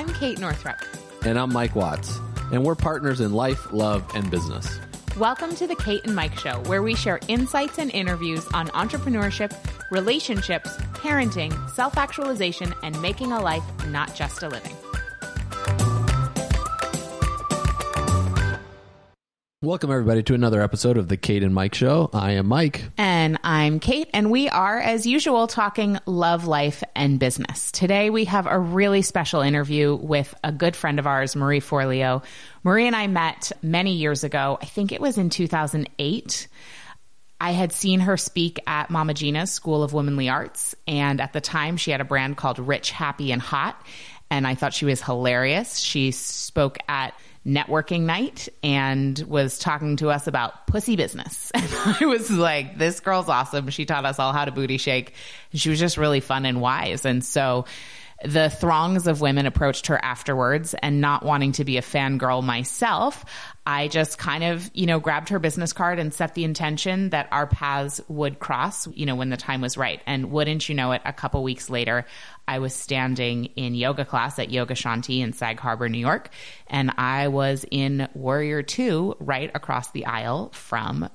I'm Kate Northrup. And I'm Mike Watts. And we're partners in life, love, and business. Welcome to the Kate and Mike Show, where we share insights and interviews on entrepreneurship, relationships, parenting, self actualization, and making a life, not just a living. Welcome, everybody, to another episode of the Kate and Mike Show. I am Mike. And I'm Kate, and we are, as usual, talking love, life, and business. Today, we have a really special interview with a good friend of ours, Marie Forleo. Marie and I met many years ago. I think it was in 2008. I had seen her speak at Mama Gena's School of Womanly Arts, and at the time, she had a brand called Rich, Happy, and Hot. And I thought she was hilarious. She spoke at networking night and was talking to us about pussy business. And I was like, this girl's awesome. She taught us all how to booty shake. She was just really fun and wise. And so the throngs of women approached her afterwards and not wanting to be a fangirl myself, I just kind of, you know, grabbed her business card and set the intention that our paths would cross, you know, when the time was right. And wouldn't you know it, a couple weeks later, I was standing in yoga class at Yoga Shanti in Sag Harbor, New York, and I was in Warrior 2 right across the aisle from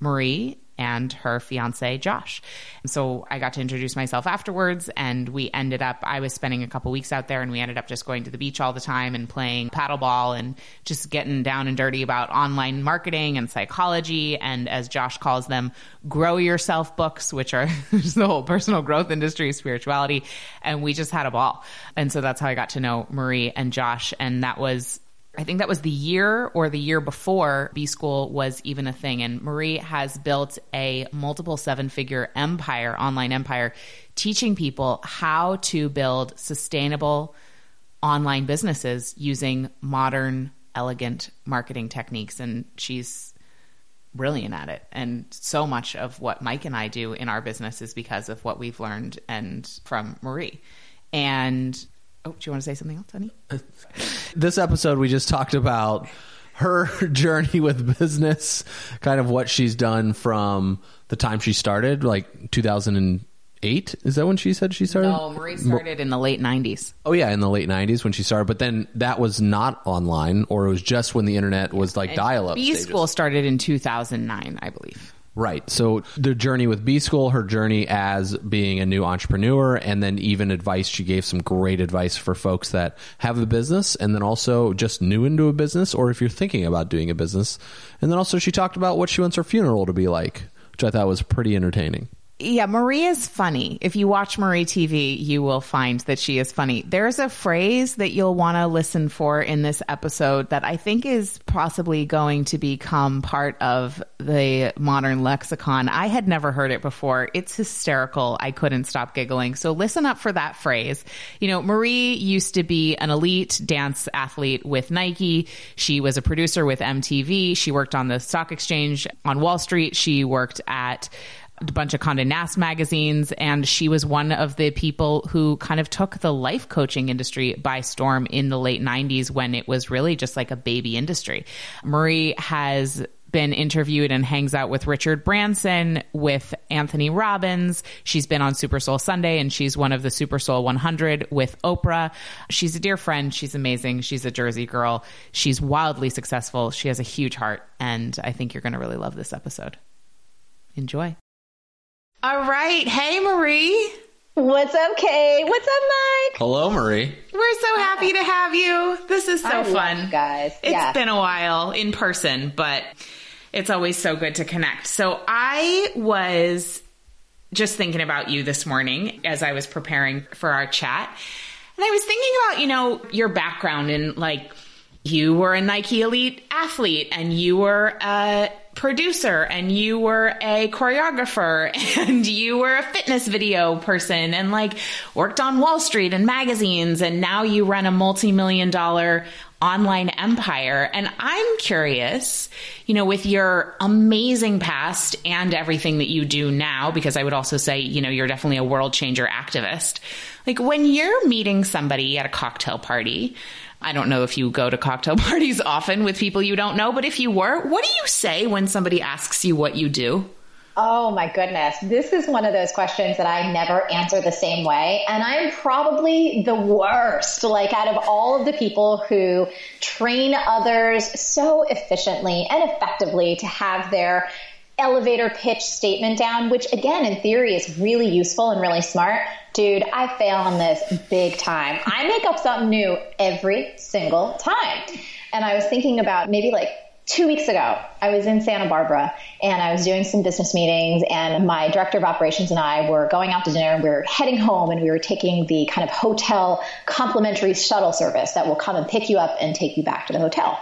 Marie and her fiance Josh. So I got to introduce myself afterwards and we ended up I was spending a couple weeks out there and we ended up just going to the beach all the time and playing paddleball and just getting down and dirty about online marketing and psychology and as Josh calls them grow yourself books which are the whole personal growth industry spirituality and we just had a ball. And so that's how I got to know Marie and Josh and that was I think that was the year or the year before B School was even a thing. And Marie has built a multiple seven figure empire, online empire, teaching people how to build sustainable online businesses using modern, elegant marketing techniques. And she's brilliant at it. And so much of what Mike and I do in our business is because of what we've learned and from Marie. And Oh, do you want to say something else, honey? this episode, we just talked about her journey with business, kind of what she's done from the time she started, like 2008. Is that when she said she started? No, Marie started in the late 90s. Oh, yeah, in the late 90s when she started. But then that was not online, or it was just when the internet was like dial up. B School started in 2009, I believe. Right. So the journey with B School, her journey as being a new entrepreneur, and then even advice. She gave some great advice for folks that have a business and then also just new into a business, or if you're thinking about doing a business. And then also she talked about what she wants her funeral to be like, which I thought was pretty entertaining yeah, Marie is funny. If you watch Marie TV, you will find that she is funny. There's a phrase that you'll want to listen for in this episode that I think is possibly going to become part of the modern lexicon. I had never heard it before. It's hysterical. I couldn't stop giggling. So listen up for that phrase. You know, Marie used to be an elite dance athlete with Nike. She was a producer with MTV. She worked on the stock exchange on Wall Street. She worked at a bunch of Condé Nast magazines, and she was one of the people who kind of took the life coaching industry by storm in the late 90s when it was really just like a baby industry. Marie has been interviewed and hangs out with Richard Branson, with Anthony Robbins. She's been on Super Soul Sunday and she's one of the Super Soul 100 with Oprah. She's a dear friend. She's amazing. She's a Jersey girl. She's wildly successful. She has a huge heart. And I think you're going to really love this episode. Enjoy. All right. Hey, Marie. What's up, Kay? What's up, Mike? Hello, Marie. We're so happy to have you. This is so I fun. love guys. It's yeah. been a while in person, but it's always so good to connect. So I was just thinking about you this morning as I was preparing for our chat. And I was thinking about, you know, your background and like you were a Nike elite athlete and you were a producer and you were a choreographer and you were a fitness video person and like worked on Wall Street and magazines and now you run a multi-million dollar online empire. And I'm curious, you know, with your amazing past and everything that you do now, because I would also say, you know, you're definitely a world changer activist. Like when you're meeting somebody at a cocktail party, I don't know if you go to cocktail parties often with people you don't know, but if you were, what do you say when somebody asks you what you do? Oh my goodness. This is one of those questions that I never answer the same way. And I'm probably the worst, like out of all of the people who train others so efficiently and effectively to have their elevator pitch statement down, which again, in theory is really useful and really smart. Dude, I fail on this big time. I make up something new every single time. And I was thinking about maybe like two weeks ago, I was in Santa Barbara and I was doing some business meetings, and my director of operations and I were going out to dinner and we were heading home and we were taking the kind of hotel complimentary shuttle service that will come and pick you up and take you back to the hotel.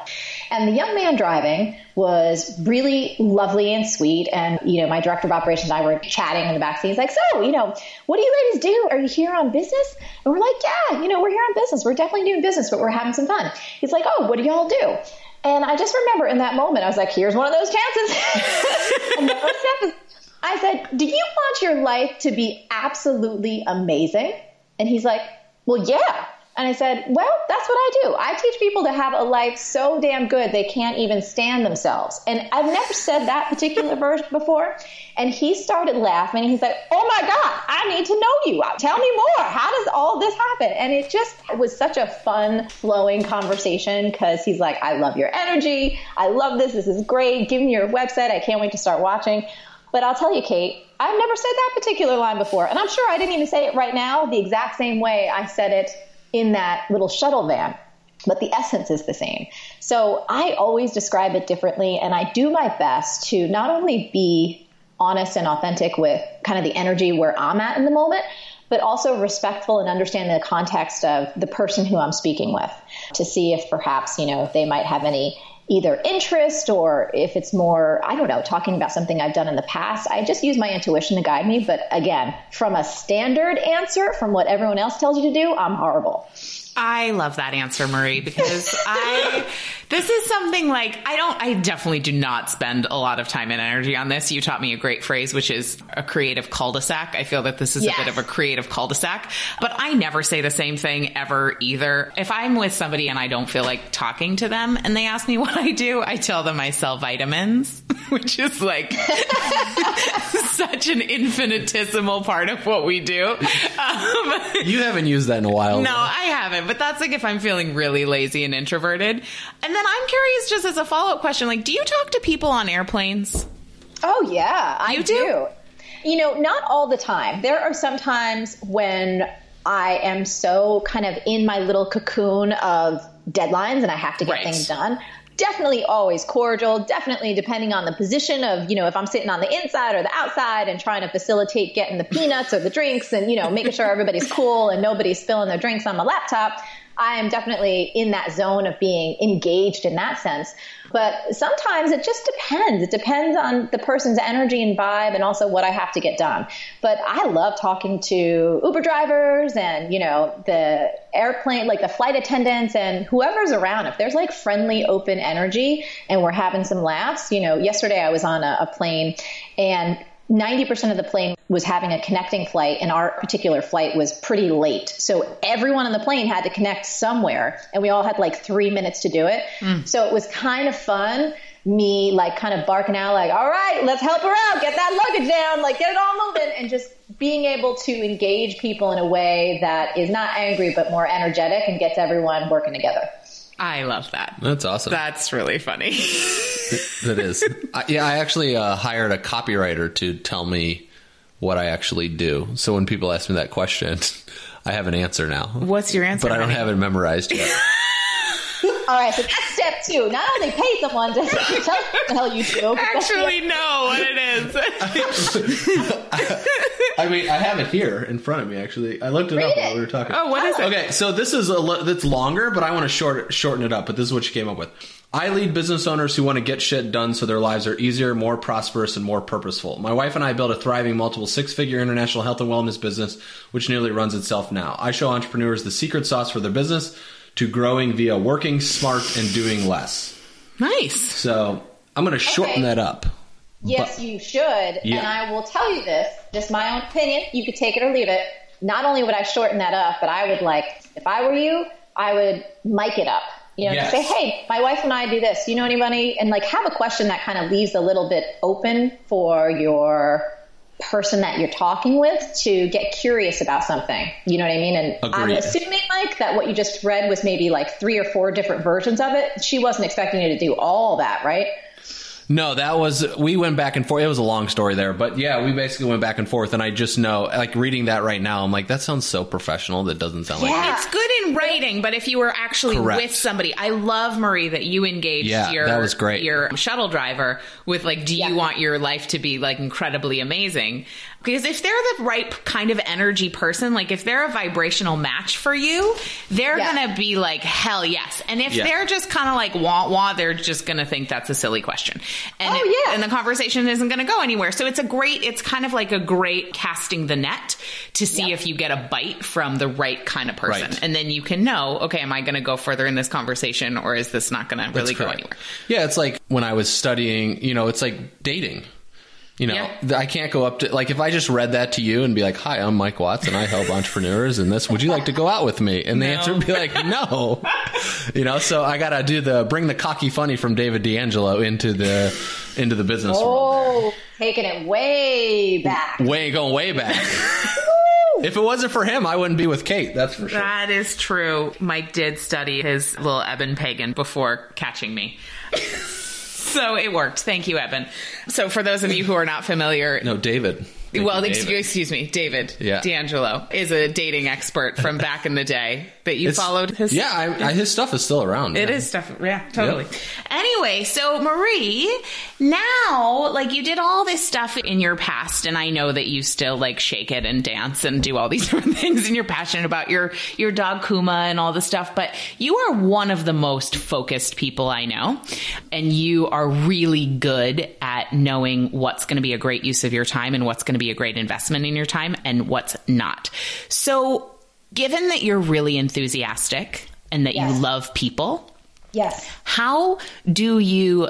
And the young man driving was really lovely and sweet. And, you know, my director of operations and I were chatting in the back seat. He's like, so, you know, what do you ladies do? Are you here on business? And we're like, yeah, you know, we're here on business. We're definitely doing business, but we're having some fun. He's like, oh, what do y'all do? And I just remember in that moment, I was like, here's one of those chances. I said, do you want your life to be absolutely amazing? And he's like, well, yeah. And I said, well, that's what I do. I teach people to have a life so damn good they can't even stand themselves. And I've never said that particular verse before. And he started laughing. And he's like, oh my God, I need to know you. Tell me more. How does all this happen? And it just was such a fun, flowing conversation because he's like, I love your energy. I love this. This is great. Give me your website. I can't wait to start watching. But I'll tell you, Kate, I've never said that particular line before. And I'm sure I didn't even say it right now the exact same way I said it in that little shuttle van but the essence is the same. So I always describe it differently, and I do my best to not only be honest and authentic with kind of the energy where I'm at in the moment, but also respectful and understanding the context of the person who I'm speaking with to see if perhaps, you know, if they might have any either interest or if it's more, I don't know, talking about something I've done in the past. I just use my intuition to guide me. But again, from a standard answer, from what everyone else tells you to do, I'm horrible. I love that answer, Marie, because I, this is something like, I don't, I definitely do not spend a lot of time and energy on this. You taught me a great phrase, which is a creative cul-de-sac. I feel that this is yes. a bit of a creative cul-de-sac, but I never say the same thing ever either. If I'm with somebody and I don't feel like talking to them and they ask me what I do, I tell them I sell vitamins, which is like such an infinitesimal part of what we do. Um, you haven't used that in a while. No, I haven't but that's like if I'm feeling really lazy and introverted. And then I'm curious, just as a follow up question, like, do you talk to people on airplanes? Oh yeah, I do? do. You know, not all the time. There are some times when I am so kind of in my little cocoon of deadlines and I have to get right. things done definitely always cordial, definitely depending on the position of, you know, if I'm sitting on the inside or the outside and trying to facilitate getting the peanuts or the drinks and, you know, making sure everybody's cool and nobody's spilling their drinks on my laptop. I am definitely in that zone of being engaged in that sense. But sometimes it just depends. It depends on the person's energy and vibe and also what I have to get done. But I love talking to Uber drivers and, you know, the airplane, like the flight attendants and whoever's around. If there's like friendly, open energy and we're having some laughs, you know, yesterday I was on a, a plane and 90% of the plane was having a connecting flight, and our particular flight was pretty late. So everyone on the plane had to connect somewhere, and we all had like three minutes to do it. Mm. So it was kind of fun. Me like kind of barking out, like, all right, let's help her out, get that luggage down, like get it all moving, and just being able to engage people in a way that is not angry but more energetic and gets everyone working together. I love that. That's awesome. That's really funny. that is. I, yeah, I actually uh, hired a copywriter to tell me what I actually do. So when people ask me that question, I have an answer now. What's your answer? But I don't have it memorized yet. All right, so that's step two. Not only pay someone to tell you what the hell you do. Actually know what it is. I mean, I have it here in front of me. Actually, I looked it Read up it. while we were talking. Oh, what is it? Okay, so this is a that's longer, but I want to short shorten it up. But this is what she came up with. I lead business owners who want to get shit done so their lives are easier, more prosperous, and more purposeful. My wife and I built a thriving multiple six figure international health and wellness business, which nearly runs itself now. I show entrepreneurs the secret sauce for their business to growing via working smart and doing less. Nice. So I'm going to shorten okay. that up. Yes, but, you should. Yeah. And I will tell you this, just my own opinion. You could take it or leave it. Not only would I shorten that up, but I would like, if I were you, I would mic it up. You know, Yes. say, hey, my wife and I do this. You know anybody? And like have a question that kind of leaves a little bit open for your person that you're talking with to get curious about something. You know what I mean? And I'm assuming, Mike, that what you just read was maybe like three or four different versions of it. She wasn't expecting you to do all that, right? No, that was we went back and forth. It was a long story there, but yeah, we basically went back and forth. And I just know, like reading that right now, I'm like, that sounds so professional. That doesn't sound like Yeah. It's good in writing, but if you were actually Correct. with somebody, I love Marie that you engaged Yeah, your that was great. your shuttle driver with like, do Yeah. you want your life to be like incredibly amazing? Because if they're the right kind of energy person, like if they're a vibrational match for you, they're Yeah. gonna be like, hell yes. And if Yeah. they're just kind of like wah wah, they're just gonna think that's a silly question. And Oh, it- yeah. and the conversation isn't gonna go anywhere. So it's a great, it's kind of like a great casting the net to see Yeah. if you get a bite from the right kind of person. Right. And then you can know, okay, am I going to go further in this conversation or is this not going to really go anywhere? Yeah, it's like when I was studying, you know, it's like dating. You know, Yeah. I can't go up to like if I just read that to you and be like, "Hi, I'm Mike Watts and I help entrepreneurs and this. Would you like to go out with me?" And the No. answer would be like, "No." you know, so I got to do the bring the cocky funny from David D'Angelo into the into the business world. Oh, taking it way back. Way going way back. if it wasn't for him, I wouldn't be with Kate. That's for sure. That is true. Mike did study his little Eben Pagan before catching me. So it worked. Thank you, Eben. So for those of you who are not familiar, No, David. Thank well, you, excuse, excuse me, David Yeah. D'Angelo is a dating expert from back in the day that you It's- followed his Yeah, I, I, his stuff is still around. It yeah. is stuff. Yeah, totally. Yep. Anyway, so Marie, now, like you did all this stuff in your past, and I know that you still like shake it and dance and do all these different things, and you're passionate about your your dog Kuma and all the stuff. But you are one of the most focused people I know, and you are really good at knowing what's going to be a great use of your time and what's going to be a great investment in your time and what's not. So, given that you're really enthusiastic and that Yes. you love people. Yes. How do you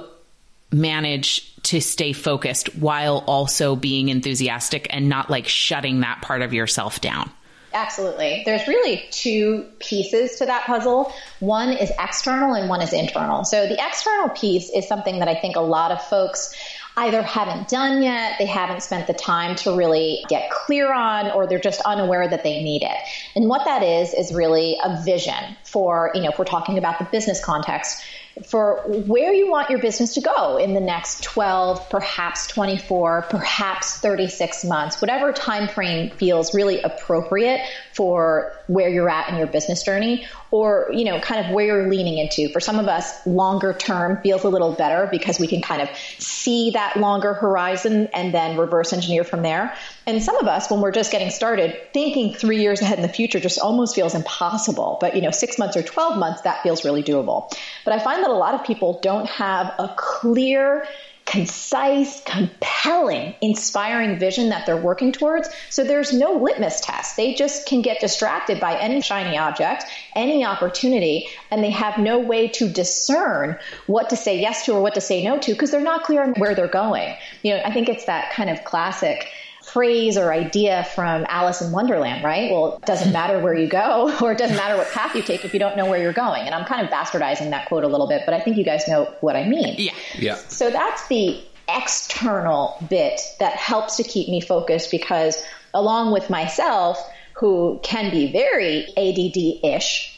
manage to stay focused while also being enthusiastic and not like shutting that part of yourself down? Absolutely. There's really two pieces to that puzzle. One is external and one is internal. So the external piece is something that I think a lot of folks either haven't done yet, they haven't spent the time to really get clear on, or they're just unaware that they need it. And what that is, is really a vision for, you know, if we're talking about the business context, for where you want your business to go in the next 12 perhaps 24 perhaps 36 months whatever time frame feels really appropriate for where you're at in your business journey or you know kind of where you're leaning into. For some of us longer term feels a little better because we can kind of see that longer horizon and then reverse engineer from there and some of us when we're just getting started thinking 3 years ahead in the future just almost feels impossible but you know 6 months or 12 months that feels really doable but i find that a lot of people don't have a clear concise, compelling, inspiring vision that they're working towards. So there's no litmus test. They just can get distracted by any shiny object, any opportunity, and they have no way to discern what to say yes to or what to say no to because they're not clear on where they're going. You know, I think it's that kind of classic phrase or idea from Alice in Wonderland, right? Well, it doesn't matter where you go or it doesn't matter what path you take if you don't know where you're going. And I'm kind of bastardizing that quote a little bit, but I think you guys know what I mean. Yeah. Yeah. So that's the external bit that helps to keep me focused because along with myself, who can be very ADD ish,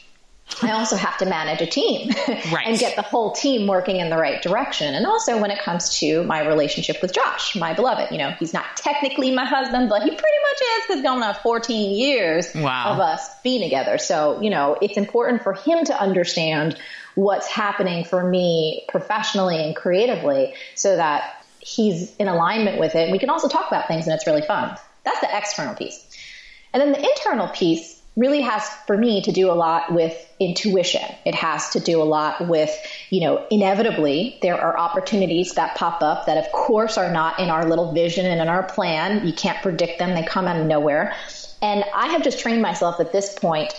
I also have to manage a team Right. and get the whole team working in the right direction. And also when it comes to my relationship with Josh, my beloved, you know, he's not technically my husband, but he pretty much is because going on 14 years Wow. of us being together. So, you know, it's important for him to understand what's happening for me professionally and creatively so that he's in alignment with it. We can also talk about things and it's really fun. That's the external piece. And then the internal piece really has for me to do a lot with intuition. It has to do a lot with, you know, inevitably there are opportunities that pop up that of course are not in our little vision and in our plan. You can't predict them. They come out of nowhere. And I have just trained myself at this point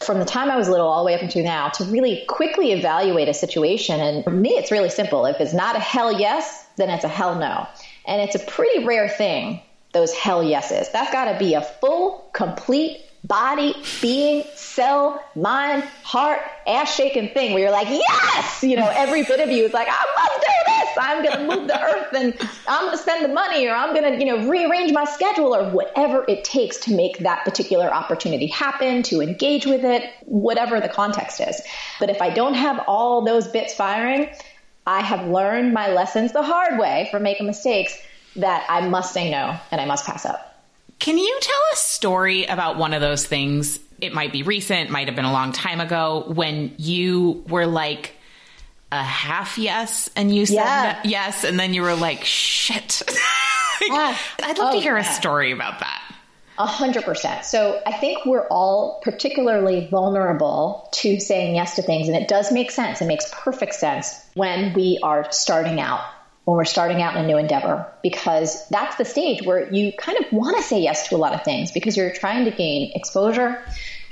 from the time I was little all the way up until now to really quickly evaluate a situation. And for me, it's really simple. If it's not a hell yes, then it's a hell no. And it's a pretty rare thing, those hell yeses. That's got to be a full, complete body, being, cell, mind, heart, ass shaking thing where you're like, yes, you know, every bit of you is like, I must do this. I'm going to move the earth and I'm going to spend the money or I'm going to, you know, rearrange my schedule or whatever it takes to make that particular opportunity happen, to engage with it, whatever the context is. But if I don't have all those bits firing, I have learned my lessons the hard way from making mistakes that I must say no and I must pass up. Can you tell a story about one of those things? It might be recent, might have been a long time ago when you were like a half yes and you said Yeah. no- yes and then you were like shit. Yeah. I'd love to Oh, hear a story about that. A hundred percent. So I think we're all particularly vulnerable to saying yes to things. And it does make sense. It makes perfect sense when we are starting out, when we're starting out in a new endeavor, because that's the stage where you kind of want to say yes to a lot of things because you're trying to gain exposure,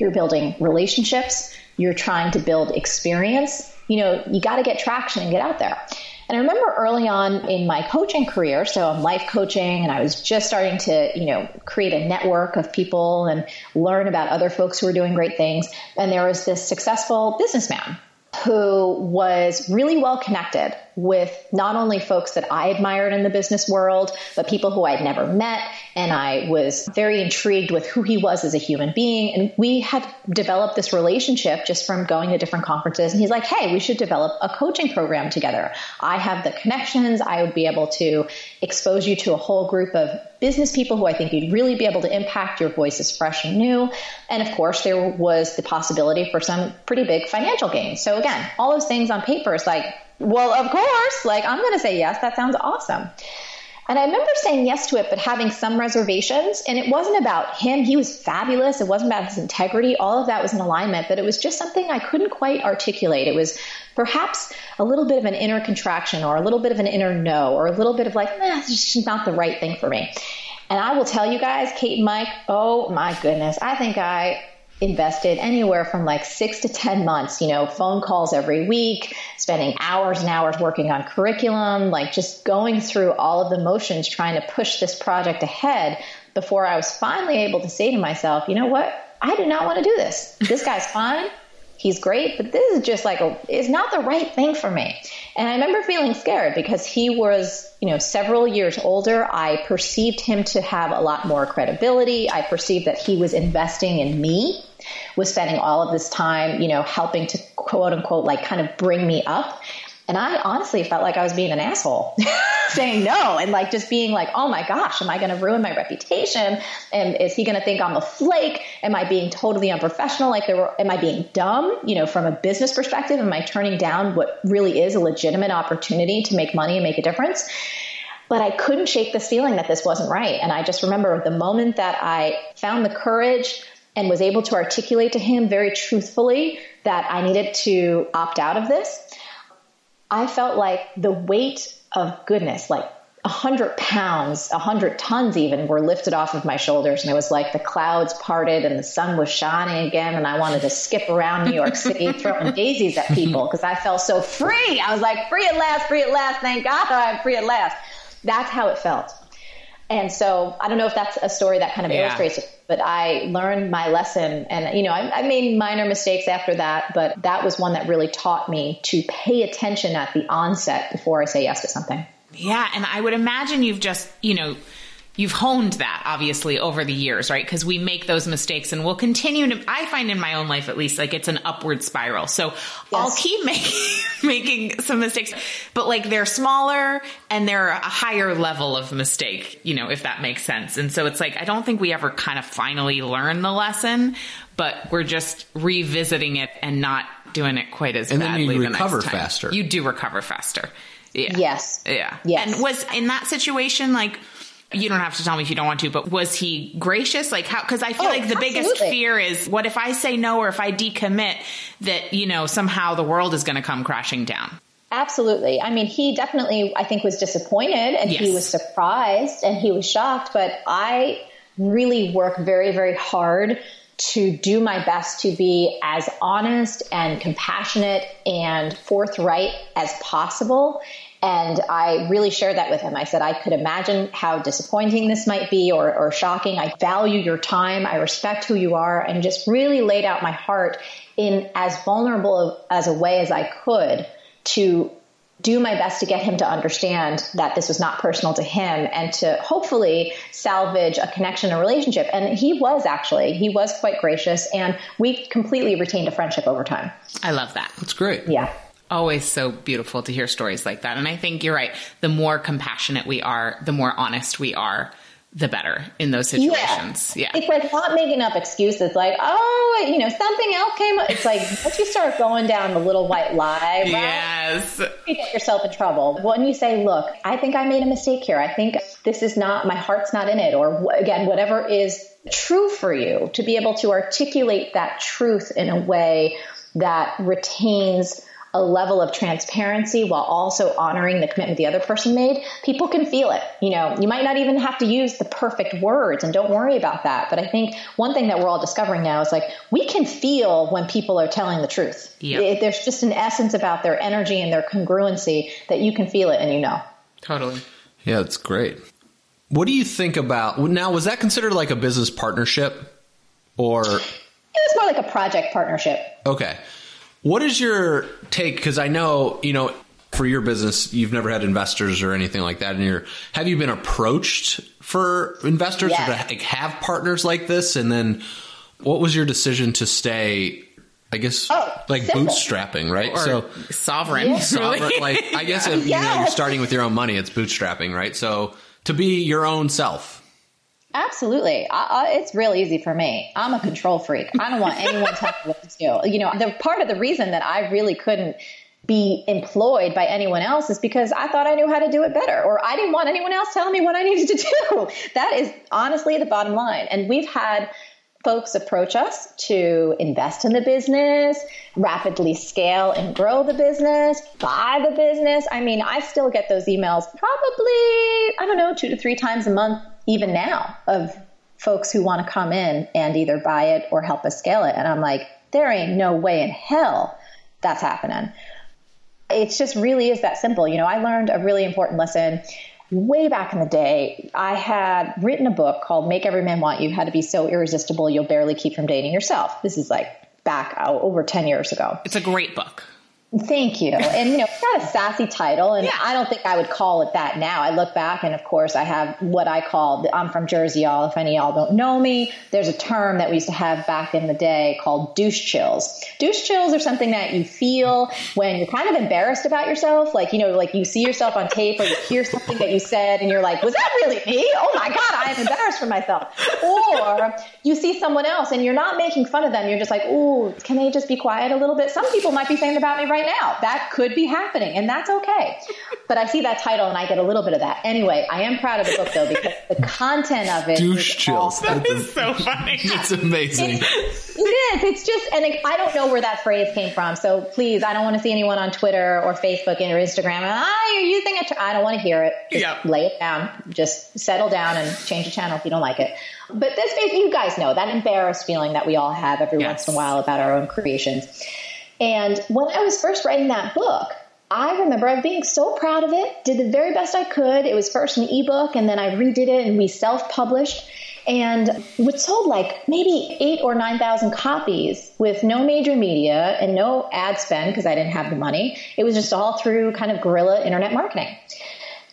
you're building relationships, you're trying to build experience. You know, you got to get traction and get out there. And I remember early on in my coaching career, so I'm life coaching and I was just starting to, you know, create a network of people and learn about other folks who were doing great things. And there was this successful businessman who was really well connected with not only folks that I admired in the business world, but people who I'd never met. And I was very intrigued with who he was as a human being. And we had developed this relationship just from going to different conferences. And he's like, hey, we should develop a coaching program together. I have the connections. I would be able to expose you to a whole group of business people who I think you'd really be able to impact. Your voice is fresh and new. And of course, there was the possibility for some pretty big financial gains. So again, all those things on paper is like, well, of course, like I'm going to say yes. That sounds awesome. And I remember saying yes to it, but having some reservations. And it wasn't about him. He was fabulous. It wasn't about his integrity. All of that was in alignment, but it was just something I couldn't quite articulate. It was perhaps a little bit of an inner contraction or a little bit of an inner no or a little bit of like, nah, it's just not the right thing for me. And I will tell you guys, Kate and Mike, oh my goodness, I think I invested anywhere from like six to 10 months, you know, phone calls every week, spending hours and hours working on curriculum, like just going through all of the motions trying to push this project ahead before I was finally able to say to myself, you know what? I do not want to do this. This guy's fine. He's great, but this is just like it's not the right thing for me. And I remember feeling scared because he was, you know, several years older. I perceived him to have a lot more credibility. I perceived that he was investing in me, was spending all of this time, you know, helping to quote unquote, like kind of bring me up. And I honestly felt like I was being an asshole saying no and like just being like, oh my gosh, am I going to ruin my reputation? And is he going to think I'm a flake? Am I being totally unprofessional? Like there were, am I being dumb? You know, from a business perspective, am I turning down what really is a legitimate opportunity to make money and make a difference? But I couldn't shake this feeling that this wasn't right. And I just remember the moment that I found the courage and was able to articulate to him very truthfully that I needed to opt out of this. I felt like the weight of goodness, like a hundred pounds, a hundred tons even were lifted off of my shoulders. And it was like the clouds parted and the sun was shining again. And I wanted to skip around New York City throwing daisies at people because I felt so free. I was like, free at last, free at last. Thank God I'm free at last. That's how it felt. And so I don't know if that's a story that kind of Yeah. illustrates it, but I learned my lesson. And, you know, I, I made minor mistakes after that, but that was one that really taught me to pay attention at the onset before I say yes to something. Yeah, and I would imagine you've just, you know, you've honed that obviously over the years, right? Because we make those mistakes and we'll continue to I find in my own life at least like it's an upward spiral. So I'll keep making making some mistakes, but like they're smaller and they're a higher level of mistake, you know, if that makes sense. And so it's like I don't think we ever kind of finally learn the lesson, but we're just revisiting it and not doing it quite as And then you badly the recover next time. faster. You do recover faster. Yeah. Yes. Yeah. Yes. And was in that situation like you don't have to tell me if you don't want to, but was he gracious? Like how? Because I feel Oh, like the biggest fear is what if I say no or if I decommit that you know somehow the world is going to come crashing down. Absolutely. I mean, he definitely, I think, was disappointed and he was surprised and he was shocked, but I really work very, very hard to do my best to be as honest and compassionate and forthright as possible. And I really shared that with him. I said, I could imagine how disappointing this might be or, or shocking. I value your time. I respect who you are and just really laid out my heart in as vulnerable as a way as I could to do my best to get him to understand that this was not personal to him and to hopefully salvage a connection, a relationship. And he was actually, he was quite gracious and we completely retained a friendship over time. I love that. That's great. Yeah. Always so beautiful to hear stories like that. And I think you're right. The more compassionate we are, the more honest we are the better in those situations. Yeah. yeah. It's like not making up excuses like, oh, you know, something else came up. It's like once you start going down the little white lie, right, yes. you get yourself in trouble. When you say, look, I think I made a mistake here. I think this is not, my heart's not in it. Or again, whatever is true for you to be able to articulate that truth in a way that retains a level of transparency while also honoring the commitment the other person made, people can feel it. You know, you might not even have to use the perfect words and don't worry about that. But I think one thing that we're all discovering now is like we can feel when people are telling the truth. Yep. there's just an essence about their energy and their congruency that you can feel it and you know. Totally. Yeah, that's great. What do you think about now? Was that considered like a business partnership or? It was more like a project partnership. Okay. What is your take? Because I know, you know, for your business, you've never had investors or anything like that. And you're, have you been approached for investors yes. or to like, have partners like this? And then what was your decision to stay I guess oh, like simple. bootstrapping, right? Or so sovereign, yeah. sovereign. Like I guess if yes. you know you're starting with your own money, it's bootstrapping, right? So to be your own self. Absolutely. I, I, it's real easy for me. I'm a control freak. I don't want anyone telling me what You know, the part of the reason that I really couldn't be employed by anyone else is because I thought I knew how to do it better, or I didn't want anyone else telling me what I needed to do. That is honestly the bottom line. And we've had folks approach us to invest in the business, rapidly scale and grow the business, buy the business. I mean, I still get those emails probably, I don't know, two to three times a month even now of folks who want to come in and either buy it or help us scale it. And I'm like, there ain't no way in hell that's happening. It just really is that simple. You know, I learned a really important lesson way back in the day. I had written a book called Make Every Man Want You How to Be So Irresistible You'll Barely Keep From Dating Yourself. This is like back uh, over 10 years ago. It's a great book. Thank you. And you know, it's got a sassy title, and yeah. I don't think I would call it that now. I look back, and of course, I have what I call. I'm from Jersey, y'all. If any of y'all don't know me, there's a term that we used to have back in the day called douche chills. Douche chills are something that you feel when you're kind of embarrassed about yourself, like you know, like you see yourself on tape or you hear something that you said, and you're like, "Was that really me? Oh my god, I am embarrassed for myself." Or you see someone else, and you're not making fun of them. You're just like, "Ooh, can they just be quiet a little bit?" Some people might be saying about me right right now. That could be happening, and that's okay. But I see that title and I get a little bit of that. Anyway, I am proud of the book though because the content of it. Douche chills. That is so funny. it's amazing. It, it is. It's just, and it, I don't know where that phrase came from. So please, I don't want to see anyone on Twitter or Facebook or Instagram. Ah, you're using it. I don't want to hear it. Just yep. lay it down. Just settle down and change the channel if you don't like it. But this, you guys know that embarrassed feeling that we all have every yes. once in a while about our own creations. And when I was first writing that book, I remember I being so proud of it, did the very best I could. It was first an ebook and then I redid it and we self published and we sold like maybe eight or 9,000 copies with no major media and no ad spend because I didn't have the money. It was just all through kind of guerrilla internet marketing.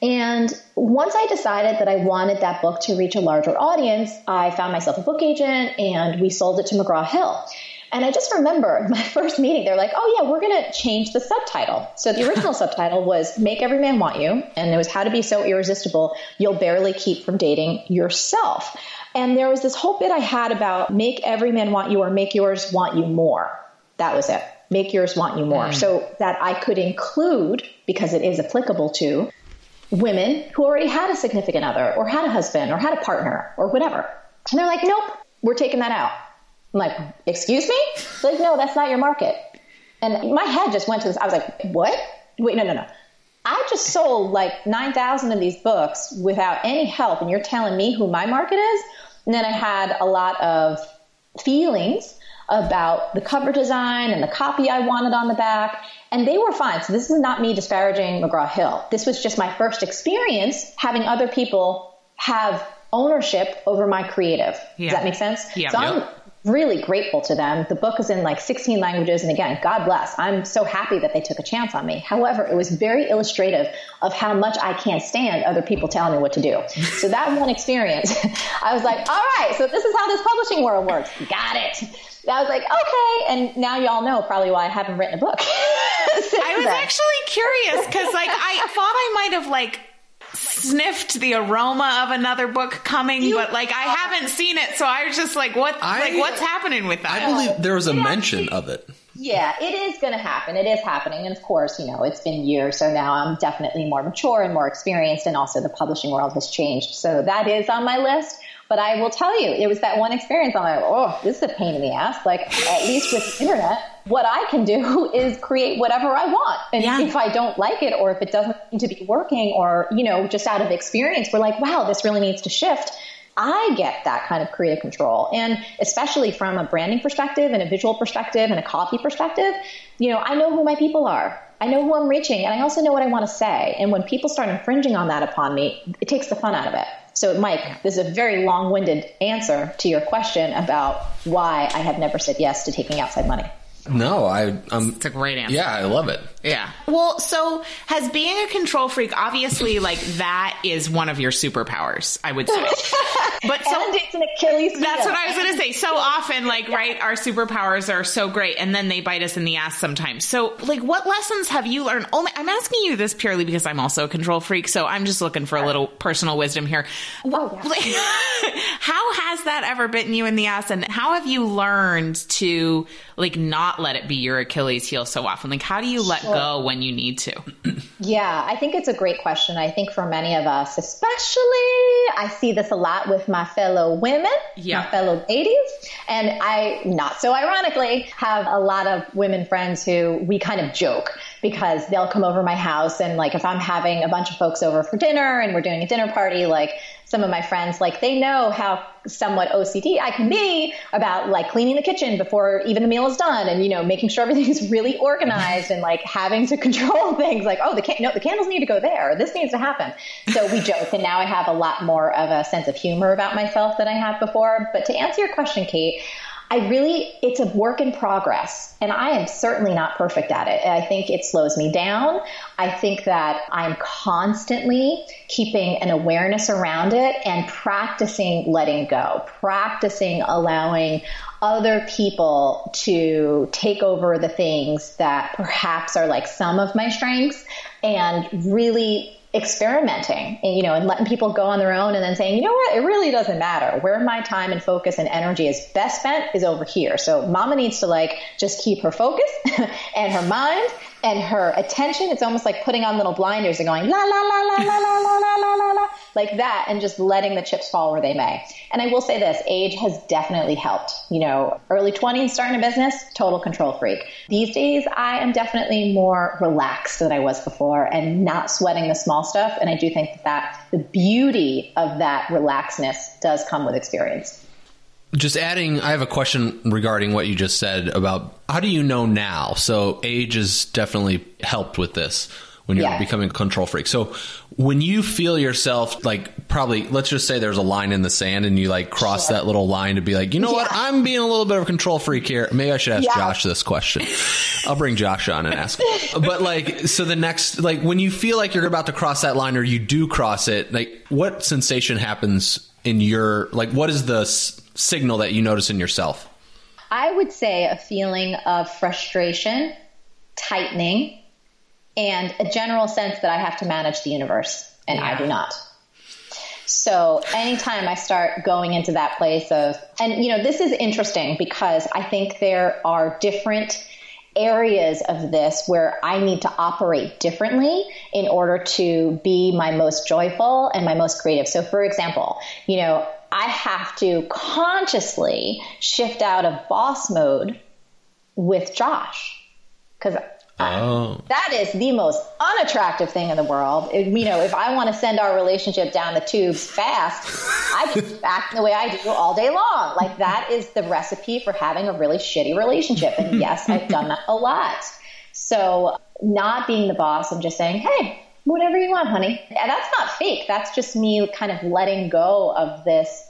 And once I decided that I wanted that book to reach a larger audience, I found myself a book agent and we sold it to McGraw Hill. And I just remember my first meeting, they're like, oh, yeah, we're going to change the subtitle. So the original subtitle was Make Every Man Want You. And it was How to Be So Irresistible You'll Barely Keep from Dating Yourself. And there was this whole bit I had about make every man want you or make yours want you more. That was it. Make yours want you more. Mm. So that I could include, because it is applicable to, women who already had a significant other or had a husband or had a partner or whatever. And they're like, nope, we're taking that out. I'm like, excuse me? Like, no, that's not your market. And my head just went to this. I was like, what? Wait, no, no, no. I just sold like 9,000 of these books without any help, and you're telling me who my market is? And then I had a lot of feelings about the cover design and the copy I wanted on the back, and they were fine. So this is not me disparaging McGraw Hill. This was just my first experience having other people have ownership over my creative. Yeah. Does that make sense? Yeah. So I'm really grateful to them. The book is in like 16 languages. And again, God bless. I'm so happy that they took a chance on me. However, it was very illustrative of how much I can't stand other people telling me what to do. So that one experience, I was like, all right, so this is how this publishing world works. Got it. I was like, okay. And now y'all know probably why I haven't written a book. I was then. actually curious because like I thought I might have like sniffed the aroma of another book coming, you, but like I haven't seen it, so I was just like, what? I, like, what's happening with that? I believe there was a mention of it. Yeah, it is going to happen. It is happening, and of course, you know, it's been years, so now I'm definitely more mature and more experienced, and also the publishing world has changed. So that is on my list. But I will tell you, it was that one experience. I'm like, oh, this is a pain in the ass. Like, at least with the internet, what I can do is create whatever I want. And yeah. if I don't like it or if it doesn't seem to be working or, you know, just out of experience, we're like, wow, this really needs to shift. I get that kind of creative control. And especially from a branding perspective and a visual perspective and a copy perspective, you know, I know who my people are. I know who I'm reaching and I also know what I want to say. And when people start infringing on that upon me, it takes the fun out of it. So, Mike, this is a very long winded answer to your question about why I have never said yes to taking outside money. No, I. I'm, it's a great answer. Yeah, I love it. Yeah. Well, so has being a control freak obviously like that is one of your superpowers, I would say. But so and it's an Achilles. Heel. That's what I was going to say. So often, like, yeah. right, our superpowers are so great, and then they bite us in the ass sometimes. So, like, what lessons have you learned? Only I'm asking you this purely because I'm also a control freak, so I'm just looking for a little personal wisdom here. Oh, yeah. like, how has that ever bitten you in the ass, and how have you learned to like not let it be your Achilles heel so often? Like, how do you let sure. go when you need to? yeah, I think it's a great question. I think for many of us, especially, I see this a lot with my fellow women, yeah. my fellow ladies. And I, not so ironically, have a lot of women friends who we kind of joke because they'll come over my house and like if I'm having a bunch of folks over for dinner and we're doing a dinner party, like some of my friends, like they know how somewhat OCD I can be about like cleaning the kitchen before even the meal is done and, you know, making sure everything's really organized and like having to control things like, oh, the, can- no, the candles need to go there. This needs to happen. So we joke. And now I have a lot more of a sense of humor about myself than I have before. But to answer your question, Kate, I really, it's a work in progress, and I am certainly not perfect at it. I think it slows me down. I think that I'm constantly keeping an awareness around it and practicing letting go, practicing allowing other people to take over the things that perhaps are like some of my strengths and really experimenting you know and letting people go on their own and then saying you know what? It really doesn't matter. Where my time and focus and energy is best spent is over here. So mama needs to like just keep her focus and her mind and her attention, it's almost like putting on little blinders and going la la la la la la la la la la la like that and just letting the chips fall where they may. And I will say this, age has definitely helped. You know, early 20s starting a business, total control freak. These days I am definitely more relaxed than I was before and not sweating the small stuff and I do think that, that the beauty of that relaxedness does come with experience. Just adding, I have a question regarding what you just said about how do you know now? So age has definitely helped with this when you're yeah. becoming a control freak. So when you feel yourself like probably let's just say there's a line in the sand and you like cross sure. that little line to be like, you know yeah. what, I'm being a little bit of a control freak here. Maybe I should ask yeah. Josh this question. I'll bring Josh on and ask. but like so the next like when you feel like you're about to cross that line or you do cross it, like what sensation happens in your like what is the signal that you notice in yourself? I would say a feeling of frustration, tightening, and a general sense that I have to manage the universe, and yeah. I do not. So anytime I start going into that place of, and you know, this is interesting because I think there are different areas of this where I need to operate differently in order to be my most joyful and my most creative. So, for example, you know, I have to consciously shift out of boss mode with Josh because Oh. That is the most unattractive thing in the world. It- you know, if I want to send our relationship down the tubes fast, I just act the way I do all day long. Like that is the recipe for having a really shitty relationship. And yes, I've done that a lot. So not being the boss and just saying, hey, whatever you want, honey. And that's not fake. That's just me kind of letting go of this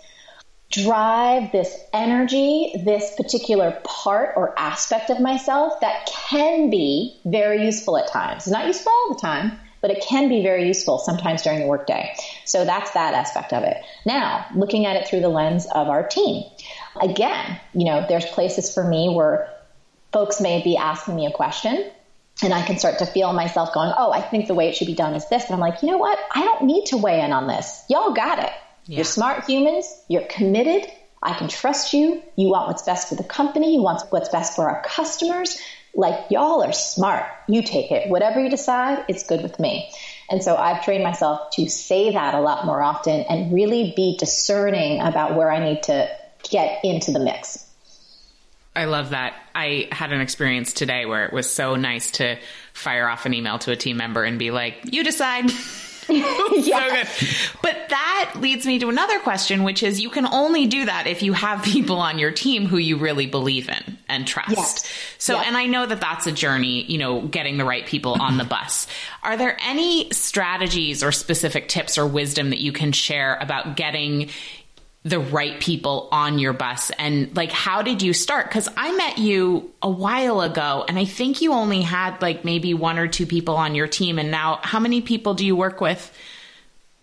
drive, this energy, this particular part or aspect of myself that can be very useful at times. It's not useful all the time, but it can be very useful sometimes during the workday. So that's that aspect of it. Now, looking at it through the lens of our team. Again, you know, there's places for me where folks may be asking me a question and I can start to feel myself going, oh, I think the way it should be done is this. But I'm like, you know what? I don't need to weigh in on this. Y'all got it. Yeah. You're smart humans. You're committed. I can trust you. You want what's best for the company. You want what's best for our customers. Like y'all are smart. You take it. Whatever you decide, it's good with me. And so I've trained myself to say that a lot more often and really be discerning about where I need to get into the mix. I love that. I had an experience today where it was so nice to fire off an email to a team member and be like, you decide. So good. But that leads me to another question, which is you can only do that if you have people on your team who you really believe in and trust. Yes. So, Yes. and I know that that's a journey, you know, getting the right people on the bus. Are there any strategies or specific tips or wisdom that you can share about getting the right people on your bus? And like how did you start? Because i met you a while ago and i think you only had like maybe one or two people on your team. And now how many people do you work with?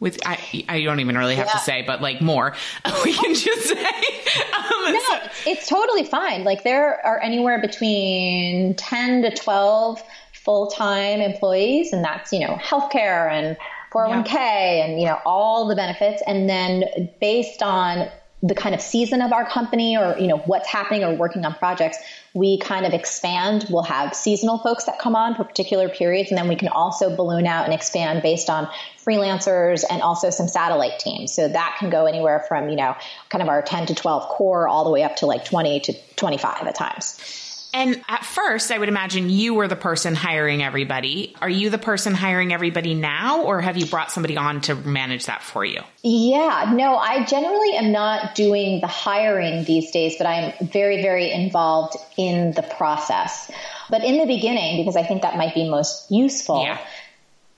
With i i don't even really have to say but like more. We can just say um, No, so- it's, it's totally fine. Like there are anywhere between 10 to 12 full-time employees and that's, you know, healthcare and 401k and, you know, all the benefits. And then based on the kind of season of our company or, you know, what's happening or working on projects, we kind of expand. We'll have seasonal folks that come on for particular periods. And then we can also balloon out and expand based on freelancers and also some satellite teams. So that can go anywhere from, you know, kind of our 10 to 12 core all the way up to like 20 to 25 at times. And at first i would imagine you were the person hiring everybody are you the person hiring everybody now or have you brought somebody on to manage that for you Yeah, no, I generally am not doing the hiring these days, but I'm very, very involved in the process. But in the beginning, because I think that might be most useful, Yeah.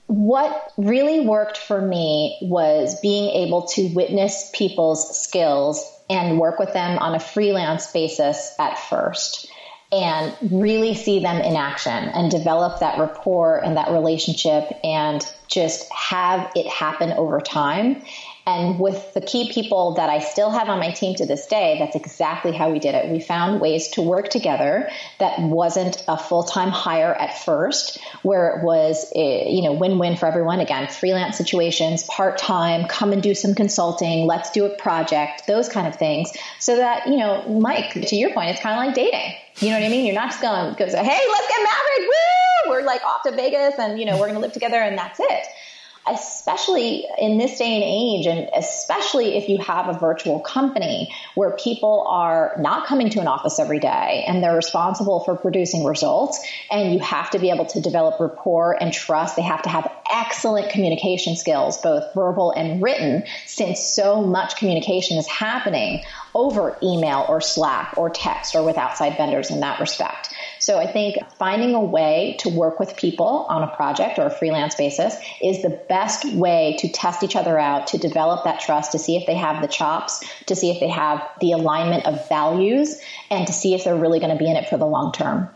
what really worked for me was being able to witness people's skills and work with them on a freelance basis at first and really see them in action and develop that rapport and that relationship and just have it happen over time. And with the key people that I still have on my team to this day, that's exactly how we did it. We found ways to work together that wasn't a full time hire at first, where it was, eh, you know, win win for everyone. Again, freelance situations, part time, come and do some consulting, let's do a project, those kind of things. So that, you know, Mike, to your point, it's kind of like dating. You know what I mean? You're not just going go say, hey, let's get married. Woo! We're like off to Vegas and, you know, we're going to live together and that's it especially in this day and age, and especially if you have a virtual company where people are not coming to an office every day and they're responsible for producing results, and you have to be able to develop rapport and trust. They have to have excellent communication skills, both verbal and written, since so much communication is happening over email or Slack or text or with outside vendors in that respect. So I think finding a way to work with people on a project or a freelance basis is the best way to test each other out, to develop that trust, to see if they have the chops, to see if they have the alignment of values, and to see if they're really going to be in it for the long term.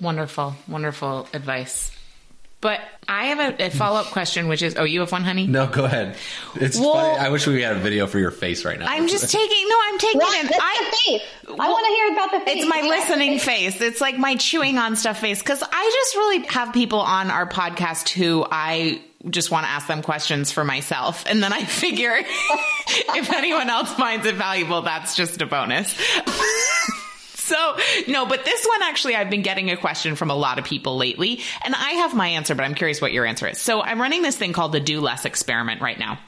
Wonderful, wonderful advice. But I have a, a follow up question, which is oh, you have one, honey? No, go ahead. It's Well- funny. I wish we had a video for your face right now. I'm just taking, no, I'm taking What? it. That's I, the face. I want to hear about the face. It's my listening face. It's like my chewing on stuff face. Cause I just really have people on our podcast who I just want to ask them questions for myself. And then I figure if anyone else finds it valuable, that's just a bonus. So, no, but this one actually, I've been getting a question from a lot of people lately, and I have my answer, but I'm curious what your answer is. So, I'm running this thing called the Do Less experiment right now.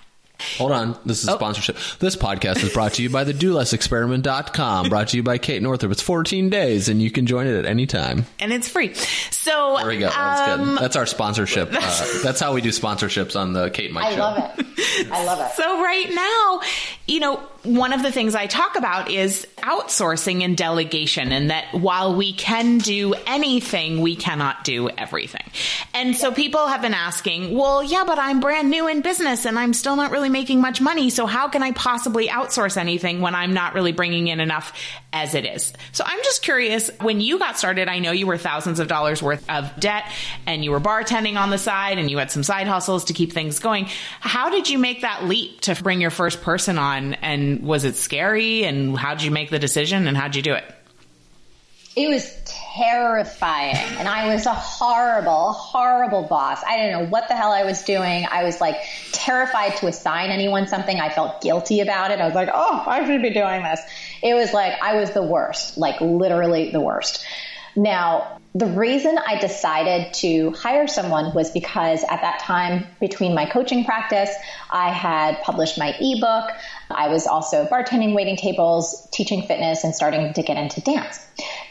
Hold on. This is Oh. sponsorship. This podcast is brought to you by the do less DoLessExperiment.com. Brought to you by Kate Northrup. It's 14 days and you can join it at any time. and it's free. So There we go. That's um, good. That's our sponsorship. Uh, that's how we do sponsorships on the Kate and Mike I show. love it. I love it. So right now, you know, one of the things I talk about is outsourcing and delegation and that while we can do anything, we cannot do everything. And so people have been asking, well, yeah, but I'm brand new in business and I'm still not really making much money. So how can I possibly outsource anything when I'm not really bringing in enough as it is? So I'm just curious, when you got started, I know you were thousands of dollars worth of debt and you were bartending on the side and you had some side hustles to keep things going. How did you make that leap to bring your first person on? And was it scary? And how did you make the decision and how'd you do it? It was terrifying. And I was a horrible, horrible boss. I didn't know what the hell I was doing. I was like terrified to assign anyone something. I felt guilty about it. I was like, oh, I should be doing this. It was like I was the worst, like literally the worst. Now, the reason I decided to hire someone was because at that time, between my coaching practice, I had published my ebook. I was also bartending, waiting tables, teaching fitness, and starting to get into dance.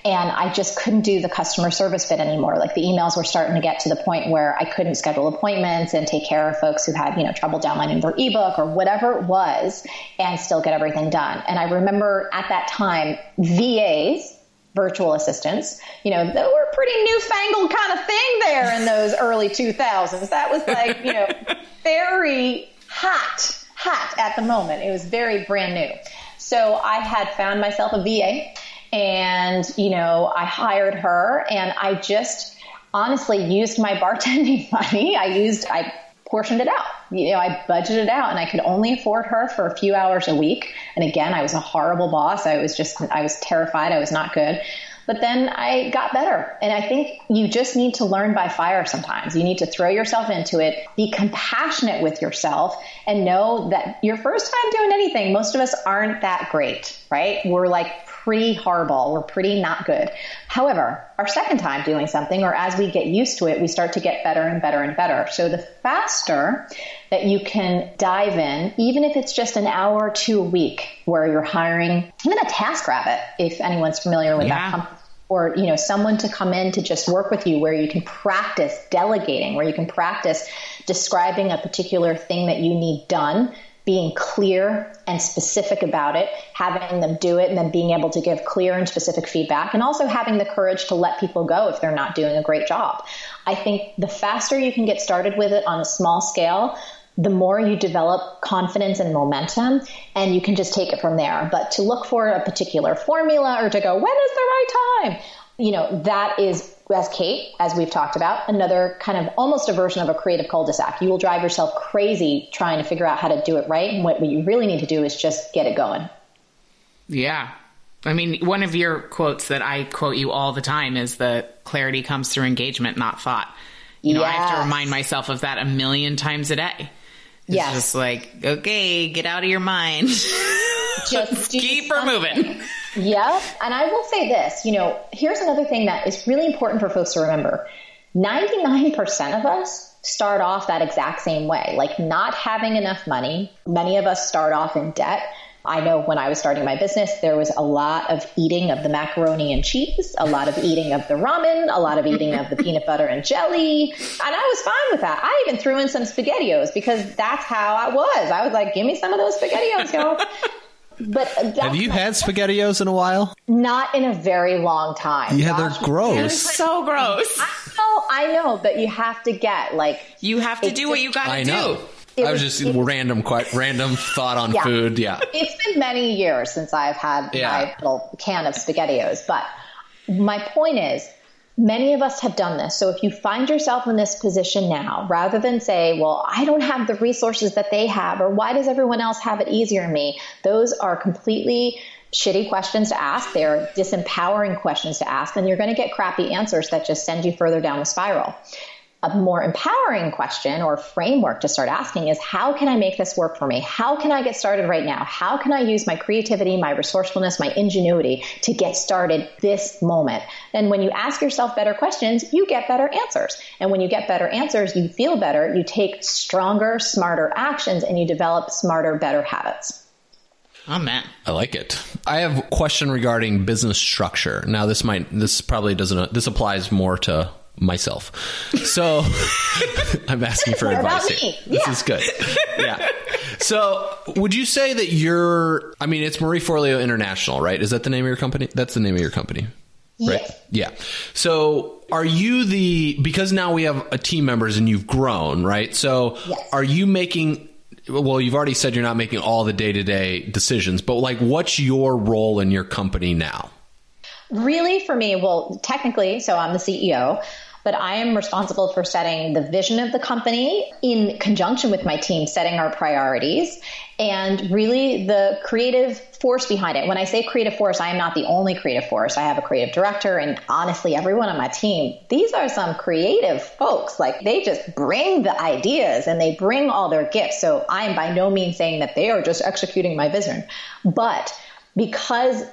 And I just couldn't do the customer service bit anymore. Like the emails were starting to get to the point where I couldn't schedule appointments and take care of folks who had, you know, trouble downloading their ebook or whatever it was and still get everything done. And I remember at that time, VAs, virtual assistants, you know, they were a pretty newfangled kind of thing there in those early 2000s. That was like, you know, very hot, hot at the moment. It was very brand new. So I had found myself a VA and, you know, I hired her and I just honestly used my bartending money. I used, I portioned it out. You know, I budgeted out and I could only afford her for a few hours a week. And again, I was a horrible boss. I was just, I was terrified. I was not good. But then I got better. And I think you just need to learn by fire sometimes. You need to throw yourself into it, be compassionate with yourself, and know that your first time doing anything, most of us aren't that great, right? We're like pretty horrible. We're pretty not good. However, our second time doing something, or as we get used to it, we start to get better and better and better. So the faster that you can dive in, even if it's just an hour or two a week where you're hiring even a task rabbit, if anyone's familiar with Yeah. that company or you know someone to come in to just work with you where you can practice delegating where you can practice describing a particular thing that you need done being clear and specific about it having them do it and then being able to give clear and specific feedback and also having the courage to let people go if they're not doing a great job i think the faster you can get started with it on a small scale the more you develop confidence and momentum and you can just take it from there. But to look for a particular formula or to go, when is the right time? You know, that is, as Kate, as we've talked about, another kind of almost a version of a creative cul-de-sac. You will drive yourself crazy trying to figure out how to do it right. And what, you really need to do is just get it going. Yeah. I mean, one of your quotes that I quote you all the time is the clarity comes through engagement, not thought. You know, I have to remind myself of that a million times a day. It's Yes. just like, okay, get out of your mind. Just Keep her moving. Yep. And I will say this, you know, here's another thing that is really important for folks to remember. 99% of us start off that exact same way, like not having enough money. Many of us start off in debt. I know when I was starting my business, there was a lot of eating of the macaroni and cheese, a lot of eating of the ramen, a lot of eating of the peanut butter and jelly. And I was fine with that. I even threw in some SpaghettiOs because that's how I was. I was like, give me some of those SpaghettiOs, y'all. But uh, Have you had SpaghettiOs in a while? not in a very long time. Yeah, they're Gosh, It's gross. so gross. I know, I know, but you have to get like You have to It's do what you got to I do. It I was was- just it- random, quite random thought on Yeah. food. Yeah. it's been many years since I've had Yeah. my little can of SpaghettiOs. But my point is, many of us have done this. So if you find yourself in this position now, rather than say, well, I don't have the resources that they have, or why does everyone else have it easier than me? Those are completely shitty questions to ask. They're disempowering questions to ask, and you're going to get crappy answers that just send you further down the spiral. A more empowering question or framework to start asking is how can I make this work for me? How can I get started right now? How can I use my creativity, my resourcefulness, my ingenuity to get started this moment? And when you ask yourself better questions, you get better answers. And when you get better answers, you feel better, you take stronger, smarter actions, and you develop smarter, better habits. Man. I like it. I have a question regarding business structure. Now this might this probably doesn't this applies more to myself. So I'm asking for advice. here. me? This Yeah. is good. Yeah. So would you say that you're I mean it's Marie Forleo International, right? Is that the name of your company? That's the name of your company. Right. Yes. Yeah. So are you the because now we have a team members and you've grown, right? So Yes. are you making well, you've already said you're not making all the day-to-day decisions, but like what's your role in your company now? Really, for me, well, technically, so I'm the CEO, but I am responsible for setting the vision of the company in conjunction with my team, setting our priorities, and really the creative force behind it. When I say creative force, I am not the only creative force. I have a creative director, and honestly, everyone on my team, these are some creative folks. Like they just bring the ideas and they bring all their gifts. So I am by no means saying that they are just executing my vision, but because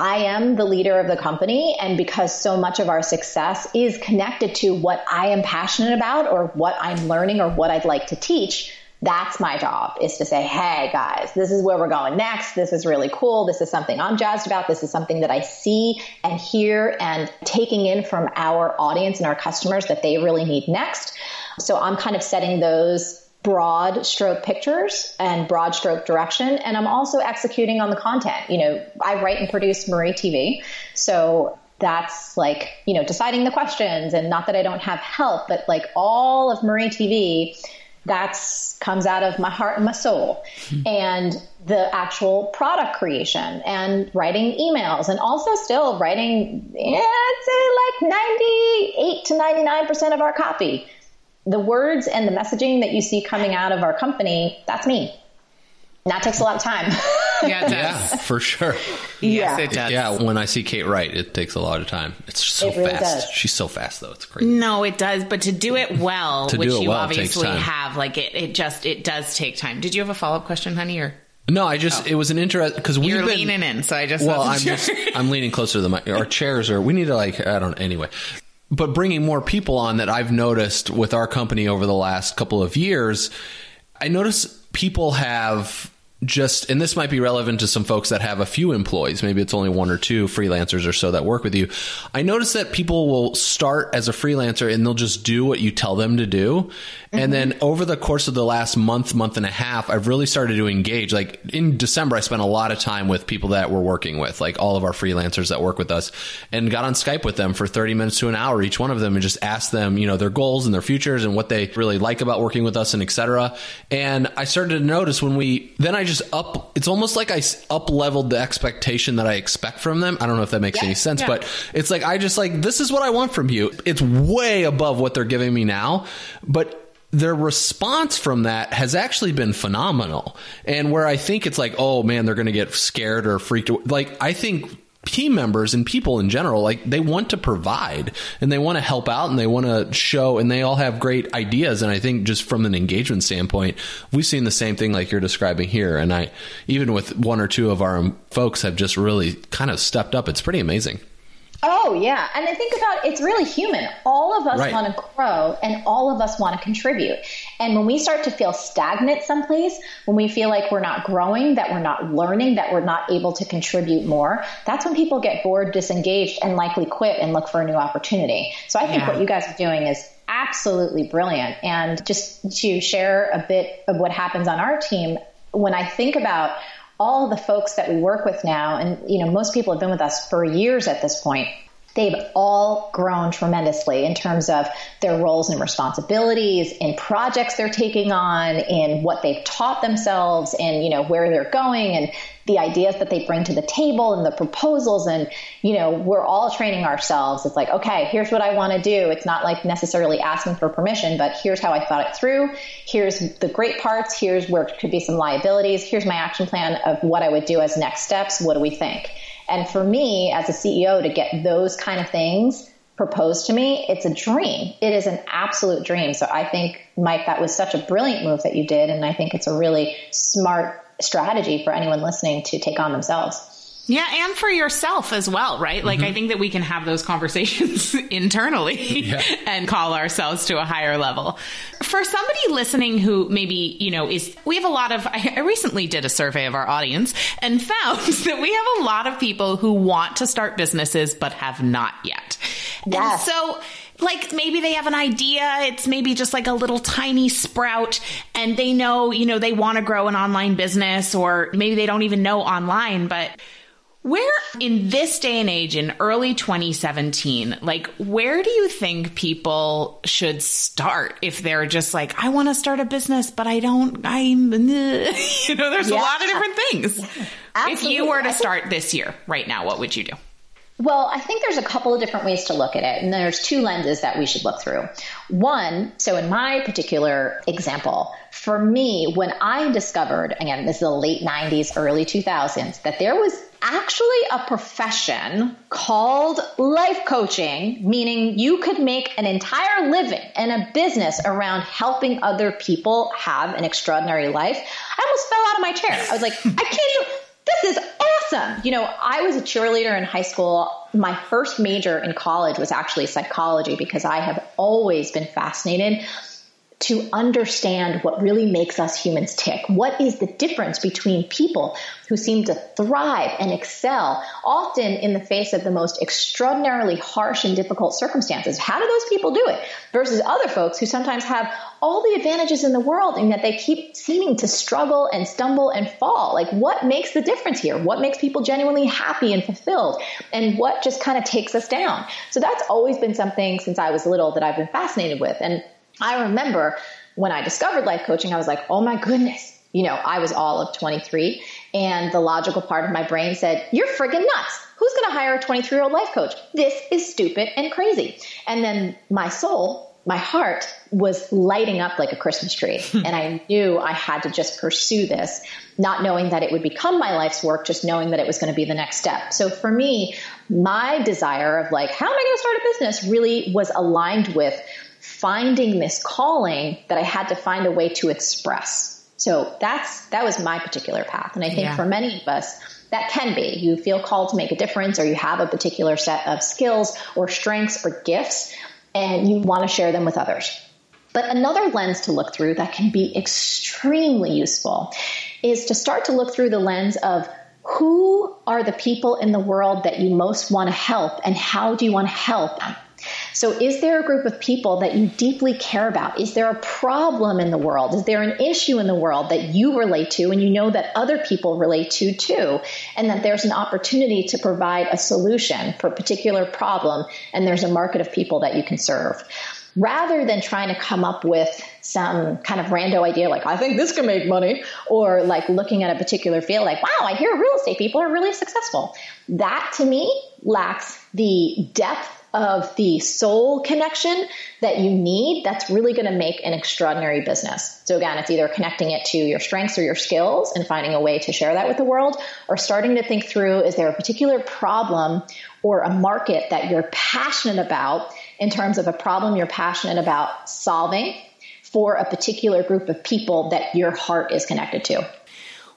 I am the leader of the company, and because so much of our success is connected to what I am passionate about or what I'm learning or what I'd like to teach, that's my job is to say, hey guys, this is where we're going next. This is really cool. This is something I'm jazzed about. This is something that I see and hear and taking in from our audience and our customers that they really need next. So I'm kind of setting those broad stroke pictures and broad stroke direction. And I'm also executing on the content. You know, I write and produce Marie TV. So that's like, you know, deciding the questions and not that I don't have help, but like all of Marie TV, that's comes out of my heart and my soul hmm. and the actual product creation and writing emails and also still writing, yeah, I'd say like 98 to 99% of our copy the words and the messaging that you see coming out of our company, that's me. And that takes a lot of time. Yeah, it Yeah, does. for sure. Yes, Yeah. it does. Yeah, when I see Kate write, it takes a lot of time. It's so It really fast. does. She's so fast though. It's crazy. No, it does, but to do it well, To do which it you well takes obviously time. have, like it, it just it does take time. Did you have a follow up question, honey? Or No, I just oh. it was an interest because we've you're been leaning in, so I just Well, I'm wasn't just. I'm leaning closer to the mic. Our chairs are. We need to like I don't anyway. But bringing more people on that I've noticed with our company over the last couple of years, I notice people have just and this might be relevant to some folks that have a few employees maybe it's only one or two freelancers or so that work with you. I notice that people will start as a freelancer and they'll just do what you tell them to do. And mm-hmm. then over the course of the last month month and a half i've really started to engage. Like in december i spent a lot of time with people that we're working with like all of our freelancers that work with us and got on skype with them for 30 minutes to an hour each one of them and just asked them you know their goals and their futures and what they really like about working with us and etc and i started to notice when we then i just up it's almost like i up leveled the expectation that i expect from them i don't know if that makes Yeah, any sense yeah. but it's like i just like this is what i want from you it's way above what they're giving me now but their response from that has actually been phenomenal. And where I think it's like, oh man, they're going to get scared or freaked. Like, I think team members and people in general, like they want to provide and they want to help out and they want to show and they all have great ideas. And I think just from an engagement standpoint, we've seen the same thing like you're describing here. And I, even with one or two of our folks have just really kind of stepped up. It's pretty amazing. Oh, yeah. And I think about it's really human. All of us Right. want to grow and all of us want to contribute. And when we start to feel stagnant someplace, when we feel like we're not growing, that we're not learning, that we're not able to contribute more, that's when people get bored, disengaged, and likely quit and look for a new opportunity. So I think Yeah. what you guys are doing is absolutely brilliant. And just to share a bit of what happens on our team, when I think about all the folks that we work with now, and you know, most people have been with us for years at this point. They've all grown tremendously in terms of their roles and responsibilities, in projects they're taking on, in what they've taught themselves, and you know where they're going, and the ideas that they bring to the table, and the proposals, and you know we're all training ourselves. It's like, okay, here's what I want to do. It's not like necessarily asking for permission, but here's how I thought it through. Here's the great parts. Here's where could be some liabilities. Here's my action plan of what I would do as next steps. What do we think? And for me as a CEO to get those kind of things proposed to me, it's a dream. It is an absolute dream. So I think, Mike, that was such a brilliant move that you did. And I think it's a really smart strategy for anyone listening to take on themselves. Yeah, and for yourself as well, right? Like, mm-hmm. I think that we can have those conversations internally yeah. and call ourselves to a higher level. For somebody listening who maybe, you know, is, we have a lot of, I recently did a survey of our audience and found that we have a lot of people who want to start businesses but have not yet. Yeah. And so, like maybe they have an idea. It's maybe just like a little tiny sprout and they know, you know, they want to grow an online business or maybe they don't even know online, but where in this day and age in early 2017, like where do you think people should start if they're just like, I want to start a business, but I don't, I'm, you know, there's yeah. a lot of different things. If you were to start this year right now, what would you do? Well, I think there's a couple of different ways to look at it, and there's two lenses that we should look through. One, so in my particular example, for me, when I discovered, again, this is the late 90s, early 2000s, that there was actually a profession called life coaching, meaning you could make an entire living and a business around helping other people have an extraordinary life. I almost fell out of my chair. I was like, I can't even, this is awesome. You know, I was a cheerleader in high school. My first major in college was actually psychology because I have always been fascinated to understand what really makes us humans tick. What is the difference between people who seem to thrive and excel, often in the face of the most extraordinarily harsh and difficult circumstances? How do those people do it? Versus other folks who sometimes have all the advantages in the world and yet they keep seeming to struggle and stumble and fall. Like, what makes the difference here? What makes people genuinely happy and fulfilled? And what just kind of takes us down? So that's always been something since I was little that I've been fascinated with. And I remember when I discovered life coaching, I was like, oh my goodness. You know, I was all of 23 and the logical part of my brain said, you're friggin' nuts. Who's going to hire a 23 year old life coach? This is stupid and crazy. And then my soul, my heart was lighting up like a Christmas tree. and I knew I had to just pursue this, not knowing that it would become my life's work, just knowing that it was going to be the next step. So for me, my desire of like, how am I going to start a business really was aligned with finding this calling that I had to find a way to express. So that's that was my particular path. And I think yeah. for many of us, that can be. You feel called to make a difference or you have a particular set of skills or strengths or gifts and you want to share them with others. But another lens to look through that can be extremely useful is to start to look through the lens of who are the people in the world that you most want to help and how do you want to help them? So, is there a group of people that you deeply care about? Is there a problem in the world? Is there an issue in the world that you relate to and you know that other people relate to too? And that there's an opportunity to provide a solution for a particular problem and there's a market of people that you can serve rather than trying to come up with some kind of rando idea like I think this can make money or like looking at a particular field like wow I hear real estate people are really successful that to me lacks the depth of the soul connection that you need that's really going to make an extraordinary business. So again, it's either connecting it to your strengths or your skills and finding a way to share that with the world or starting to think through is there a particular problem or a market that you're passionate about in terms of a problem you're passionate about solving for a particular group of people that your heart is connected to.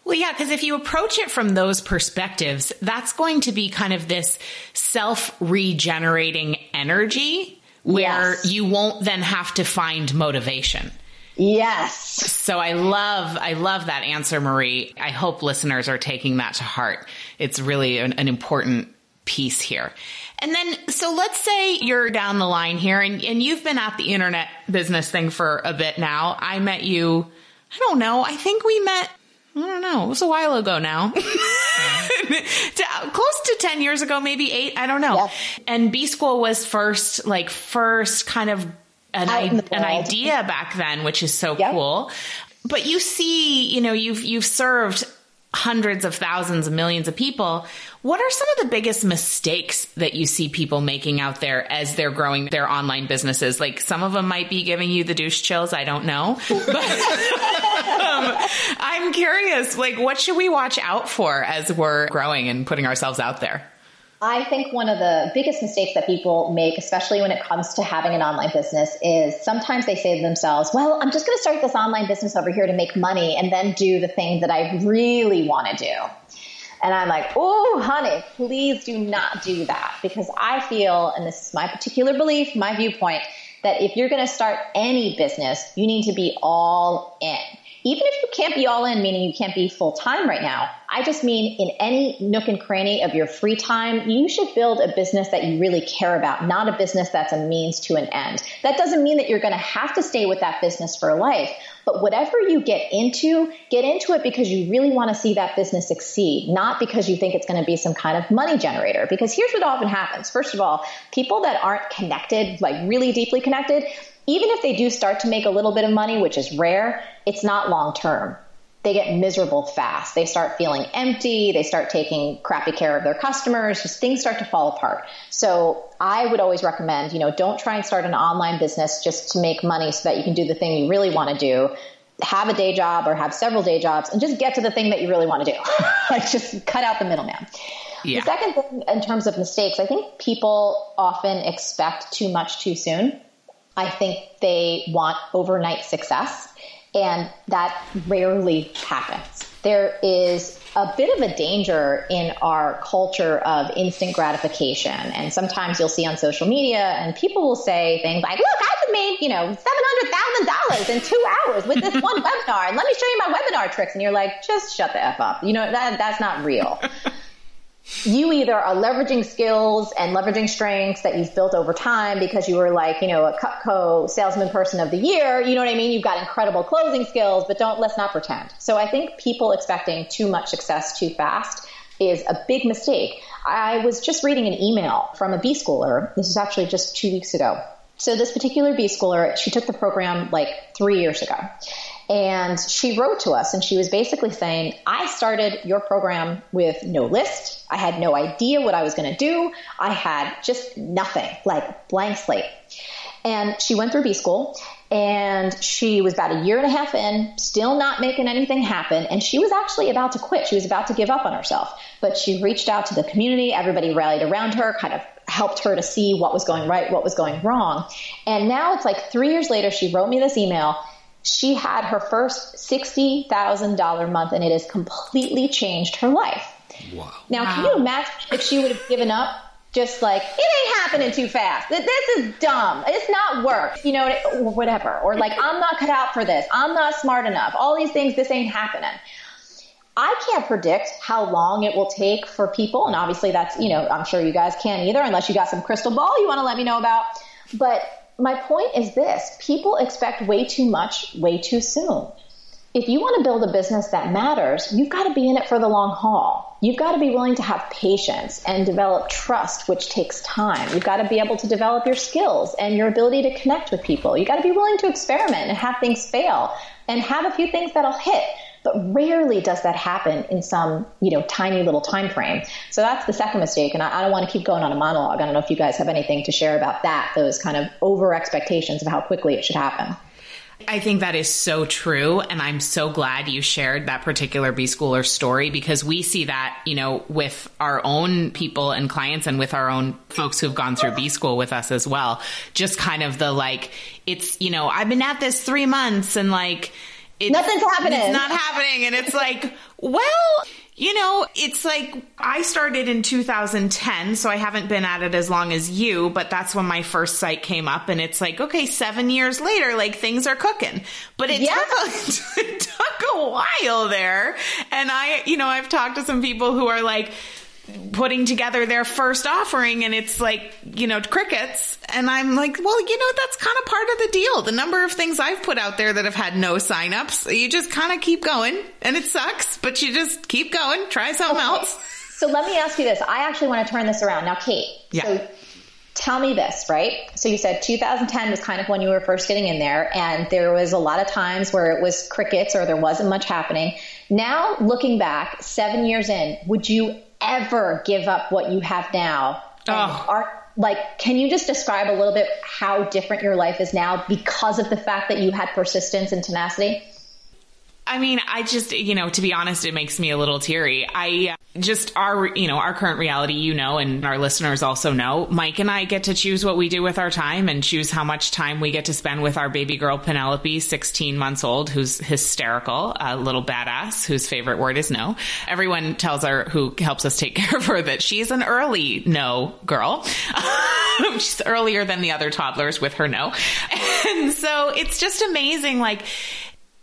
Well, yeah, because if you approach it from those perspectives, that's going to be kind of this self regenerating energy where yes. you won't then have to find motivation. Yes. So I love, I love that answer, Marie. I hope listeners are taking that to heart. It's really an, an important piece here. And then, so let's say you're down the line here and, and you've been at the internet business thing for a bit now. I met you, I don't know, I think we met I don't know. It was a while ago now. Close to 10 years ago, maybe eight. I don't know. Yeah. And B School was first, like, first kind of an, I- an idea back then, which is so cool. But you see, you know, you've, you've served hundreds of thousands of millions of people. What are some of the biggest mistakes that you see people making out there as they're growing their online businesses? Like some of them might be giving you the douche chills. I don't know. But um, I'm curious, like what should we watch out for as we're growing and putting ourselves out there? I think one of the biggest mistakes that people make, especially when it comes to having an online business, is sometimes they say to themselves, Well, I'm just going to start this online business over here to make money and then do the thing that I really want to do. And I'm like, Oh, honey, please do not do that because I feel, and this is my particular belief, my viewpoint, that if you're going to start any business, you need to be all in even if you can't be all in, meaning you can't be full time right now, I just mean in any nook and cranny of your free time, you should build a business that you really care about, not a business that's a means to an end. That doesn't mean that you're going to have to stay with that business for life, but whatever you get into, get into it because you really want to see that business succeed, not because you think it's going to be some kind of money generator. Because here's what often happens. First of all, people that aren't connected, like really deeply connected, even if they do start to make a little bit of money, which is rare, it's not long term. They get miserable fast. They start feeling empty. They start taking crappy care of their customers. Just things start to fall apart. So I would always recommend, you know, don't try and start an online business just to make money so that you can do the thing you really want to do. Have a day job or have several day jobs and just get to the thing that you really want to do. like just cut out the middleman. Yeah. The second thing in terms of mistakes, I think people often expect too much too soon. I think they want overnight success, and that rarely happens. There is a bit of a danger in our culture of instant gratification. And sometimes you'll see on social media and people will say things like, look, I've made, you know, $700,000 in two hours with this one webinar. And let me show you my webinar tricks. And you're like, just shut the F up. You know, that, that's not real you either are leveraging skills and leveraging strengths that you've built over time because you were like, you know, a Cutco salesman person of the year. You know what I mean? You've got incredible closing skills, but don't, let's not pretend. So I think people expecting too much success too fast is a big mistake. I was just reading an email from a B schooler. This is actually just two weeks ago. So this particular B schooler, she took the program like three years ago. And she wrote to us and she was basically saying, I started your program with no list. I had no idea what I was going to do. I had just nothing, like blank slate. And she went through B school and she was about a year and a half in, still not making anything happen. And she was actually about to quit. She was about to give up on herself. But she reached out to the community. Everybody rallied around her, kind of helped her to see what was going right, what was going wrong. And now it's like three years later, she wrote me this email she had her first $60,000 month and it has completely changed her life. Wow. Now, wow. can you imagine if she would have given up? Just like, it ain't happening too fast. This is dumb. It's not work, you know, or whatever. Or like, I'm not cut out for this. I'm not smart enough. All these things, this ain't happening. I can't predict how long it will take for people. And obviously that's, you know, I'm sure you guys can't either unless you got some crystal ball you want to let me know about. But my point is this people expect way too much way too soon. If you want to build a business that matters, you've got to be in it for the long haul. You've got to be willing to have patience and develop trust, which takes time. You've got to be able to develop your skills and your ability to connect with people. You've got to be willing to experiment and have things fail and have a few things that'll hit but rarely does that happen in some you know tiny little time frame so that's the second mistake and I, I, don't want to keep going on a monologue i don't know if you guys have anything to share about that those kind of over expectations of how quickly it should happen I think that is so true. And I'm so glad you shared that particular B schooler story because we see that, you know, with our own people and clients and with our own folks who've gone through B school with us as well. Just kind of the like, it's, you know, I've been at this three months and like, it's, Nothing's happening. It's not happening. And it's like, well, you know, it's like I started in 2010, so I haven't been at it as long as you, but that's when my first site came up. And it's like, okay, seven years later, like things are cooking. But it, yeah. took, a, it took a while there. And I, you know, I've talked to some people who are like, putting together their first offering and it's like, you know, crickets. And I'm like, well, you know, that's kind of part of the deal. The number of things I've put out there that have had no signups, you just kind of keep going and it sucks, but you just keep going, try something okay. else. So let me ask you this. I actually want to turn this around. Now, Kate, yeah. so tell me this, right? So you said 2010 was kind of when you were first getting in there and there was a lot of times where it was crickets or there wasn't much happening. Now, looking back, seven years in, would you ever give up what you have now. Oh. Are, like, can you just describe a little bit how different your life is now because of the fact that you had persistence and tenacity? I mean, I just, you know, to be honest, it makes me a little teary. I just, our, you know, our current reality, you know, and our listeners also know, Mike and I get to choose what we do with our time and choose how much time we get to spend with our baby girl, Penelope, 16 months old, who's hysterical, a little badass, whose favorite word is no. Everyone tells her who helps us take care of her that she's an early no girl. she's earlier than the other toddlers with her no. And so it's just amazing. Like,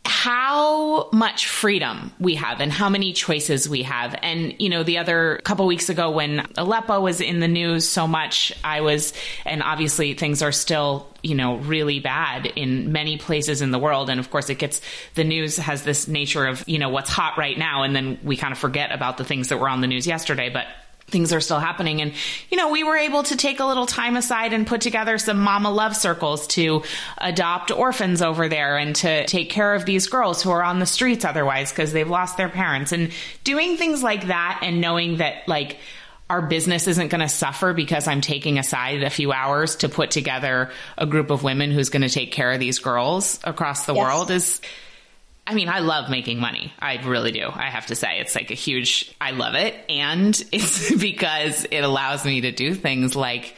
how much freedom we have and how many choices we have. And, you know, the other couple weeks ago when Aleppo was in the news so much, I was, and obviously things are still, you know, really bad in many places in the world. And of course, it gets, the news has this nature of, you know, what's hot right now. And then we kind of forget about the things that were on the news yesterday. But things are still happening. And, you know, we were able to take a little time aside and put together some mama love circles to adopt orphans over there and to take care of these girls who are on the streets otherwise because they've lost their parents and doing things like that and knowing that like, our business isn't going to suffer because I'm taking aside a few hours to put together a group of women who's going to take care of these girls across the yes. world is I mean, I love making money. I really do. I have to say, it's like a huge, I love it. And it's because it allows me to do things like,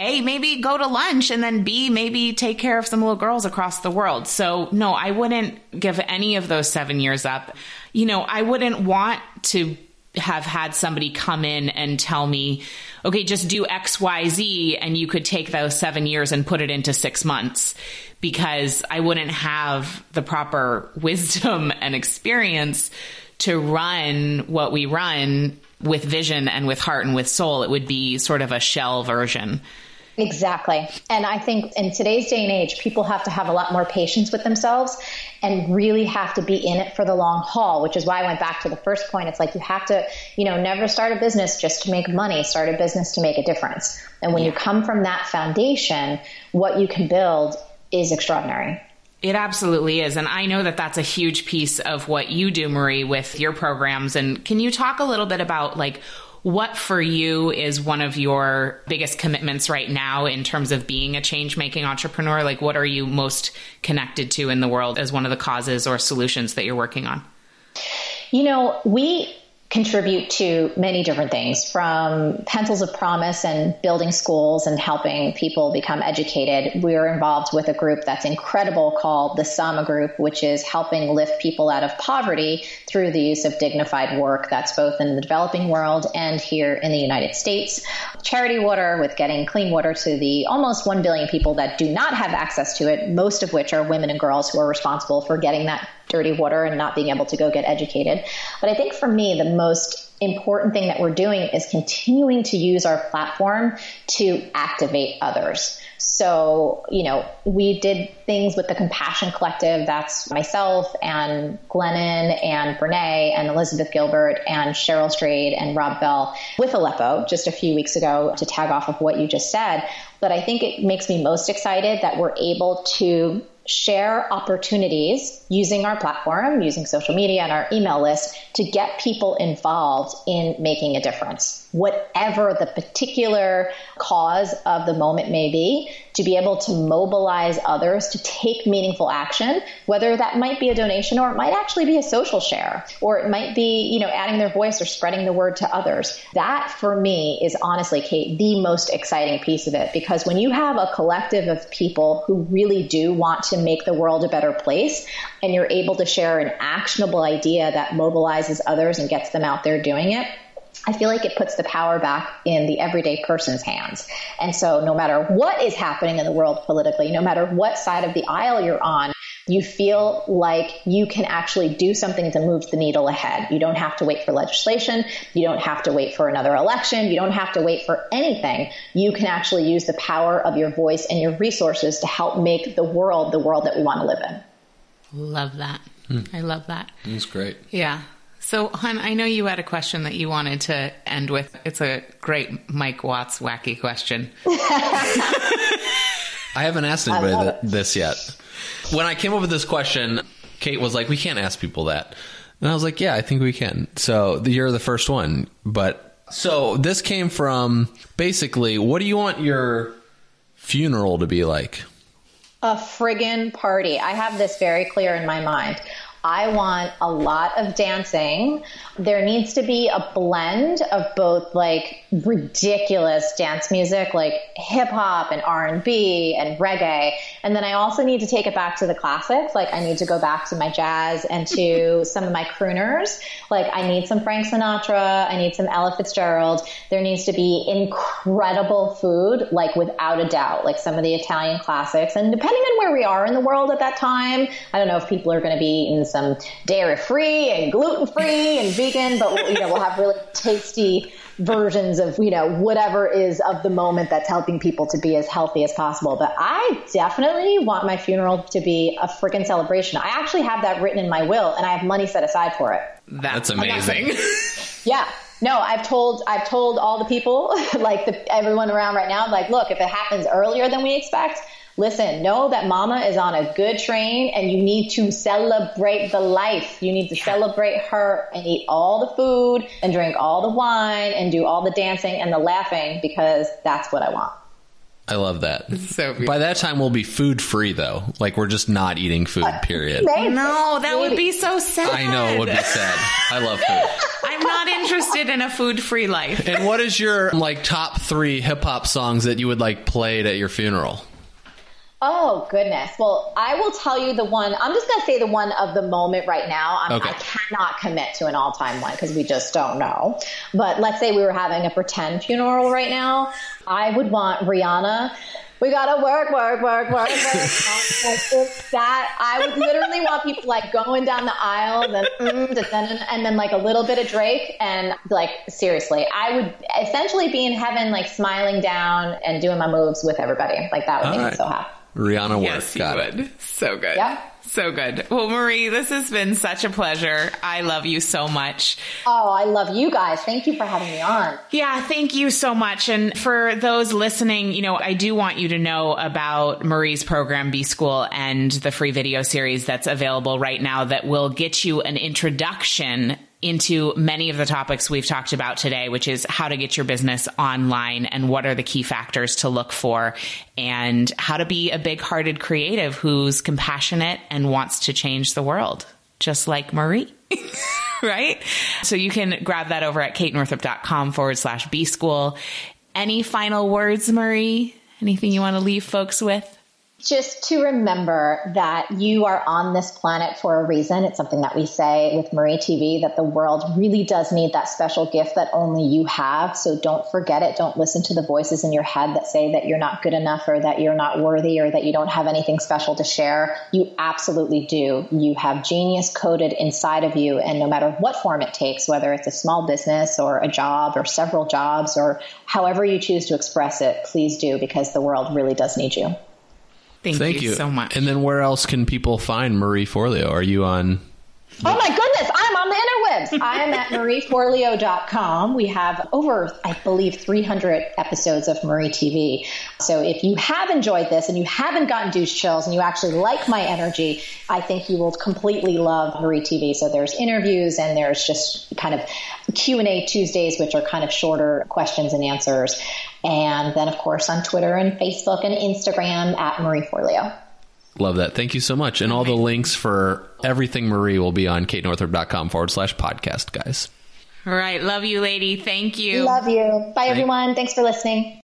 A, maybe go to lunch and then B, maybe take care of some little girls across the world. So no, I wouldn't give any of those seven years up. You know, I wouldn't want to have had somebody come in and tell me, okay, just do X, Y, Z, and you could take those seven years and put it into six months because I wouldn't have the proper wisdom and experience to run what we run with vision and with heart and with soul. It would be sort of a shell version. Exactly. And I think in today's day and age, people have to have a lot more patience with themselves and really have to be in it for the long haul, which is why I went back to the first point. It's like you have to, you know, never start a business just to make money, start a business to make a difference. And when yeah. you come from that foundation, what you can build is extraordinary. It absolutely is. And I know that that's a huge piece of what you do, Marie, with your programs. And can you talk a little bit about like what for you is one of your biggest commitments right now in terms of being a change making entrepreneur? Like, what are you most connected to in the world as one of the causes or solutions that you're working on? You know, we contribute to many different things from pencils of promise and building schools and helping people become educated. We're involved with a group that's incredible called the Sama Group, which is helping lift people out of poverty through the use of dignified work. That's both in the developing world and here in the United States. Charity Water with getting clean water to the almost 1 billion people that do not have access to it, most of which are women and girls who are responsible for getting that dirty water and not being able to go get educated. But I think for me, the most important thing that we're doing is continuing to use our platform to activate others. So, you know, we did things with the Compassion Collective. That's myself and Glennon and Brene and Elizabeth Gilbert and Cheryl Strayed and Rob Bell with Aleppo just a few weeks ago to tag off of what you just said. But I think it makes me most excited that we're able to share opportunities using our platform, using social media and our email list to get people involved in making a difference, whatever the particular cause of the moment may be, to be able to mobilize others to take meaningful action, whether that might be a donation or it might actually be a social share, or it might be, you know, adding their voice or spreading the word to others. That for me is honestly, Kate, the most exciting piece of it because when you have a collective of people who really do want to make the world a better place and you're able to share an actionable idea that mobilizes others and gets them out there doing it, I feel like it puts the power back in the everyday person's hands. And so no matter what is happening in the world politically, no matter what side of the aisle you're on, you feel like you can actually do something to move the needle ahead. You don't have to wait for legislation. You don't have to wait for another election. You don't have to wait for anything. You can actually use the power of your voice and your resources to help make the world the world that we want to live in. Love that. Hmm. I love that. That's great. Yeah. So, Hun, I know you had a question that you wanted to end with. It's a great Mike Watts wacky question. I haven't asked anybody th- this yet. When I came up with this question, Kate was like, "We can't ask people that," and I was like, "Yeah, I think we can." So you're the first one, but so this came from basically, what do you want your funeral to be like? A friggin' party. I have this very clear in my mind. I want a lot of dancing. There needs to be a blend of both like ridiculous dance music, like hip hop and R and B and reggae. And then I also need to take it back to the classics. Like I need to go back to my jazz and to some of my crooners. Like I need some Frank Sinatra. I need some Ella Fitzgerald. There needs to be incredible food, like without a doubt, like some of the Italian classics. And depending on where we are in the world at that time, I don't know if people are going to be eating some dairy free and gluten free and vegan, but you know, we'll have really tasty versions of, you know, whatever is of the moment that's helping people to be as healthy as possible. But I definitely want my funeral to be a freaking celebration. I actually have that written in my will and I have money set aside for it. That's amazing. yeah. No, I've told I've told all the people, like the, everyone around right now, like, look, if it happens earlier than we expect, listen, know that mama is on a good train and you need to celebrate the life. You need to celebrate her and eat all the food and drink all the wine and do all the dancing and the laughing because that's what I want. I love that. So beautiful. By that time, we'll be food free, though. Like we're just not eating food. Uh, period. Maybe. No, that would be so sad. I know it would be sad. I love food. I'm not interested in a food free life. And what is your like top three hip hop songs that you would like played at your funeral? Oh goodness. Well, I will tell you the one. I'm just going to say the one of the moment right now. Okay. I cannot commit to an all-time one because we just don't know. But let's say we were having a pretend funeral right now. I would want Rihanna. We gotta work, work, work, work, work. That I would literally want people like going down the aisle, then mm, da, da, da, and then like a little bit of Drake, and like seriously, I would essentially be in heaven, like smiling down and doing my moves with everybody. Like that would All make right. me so happy. Rihanna work. Yes, you Got it. So good. Yep. So good. Well, Marie, this has been such a pleasure. I love you so much. Oh, I love you guys. Thank you for having me on. Yeah, thank you so much. And for those listening, you know, I do want you to know about Marie's program, B School, and the free video series that's available right now that will get you an introduction into many of the topics we've talked about today, which is how to get your business online and what are the key factors to look for and how to be a big hearted creative who's compassionate and wants to change the world, just like Marie. right? So you can grab that over at katenorthrup.com forward slash B school. Any final words, Marie? Anything you want to leave folks with? Just to remember that you are on this planet for a reason. It's something that we say with Marie TV that the world really does need that special gift that only you have. So don't forget it. Don't listen to the voices in your head that say that you're not good enough or that you're not worthy or that you don't have anything special to share. You absolutely do. You have genius coded inside of you. And no matter what form it takes, whether it's a small business or a job or several jobs or however you choose to express it, please do because the world really does need you. Thank, Thank you, you so much. And then where else can people find Marie Forleo? Are you on? Oh my goodness, I'm on the interwebs. I am at marieforleo.com. We have over, I believe, 300 episodes of Marie TV. So if you have enjoyed this and you haven't gotten douche chills and you actually like my energy, I think you will completely love Marie TV. So there's interviews and there's just kind of Q&A Tuesdays, which are kind of shorter questions and answers. And then, of course, on Twitter and Facebook and Instagram at Marie Forleo. Love that. Thank you so much. And all the links for everything Marie will be on katenorthrup.com forward slash podcast, guys. All right. Love you, lady. Thank you. Love you. Bye, everyone. Thanks for listening.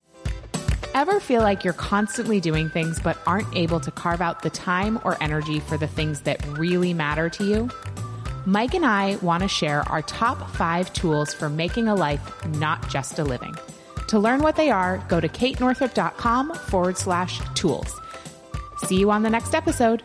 Ever feel like you're constantly doing things but aren't able to carve out the time or energy for the things that really matter to you? Mike and I want to share our top five tools for making a life, not just a living. To learn what they are, go to katenorthrup.com forward slash tools. See you on the next episode.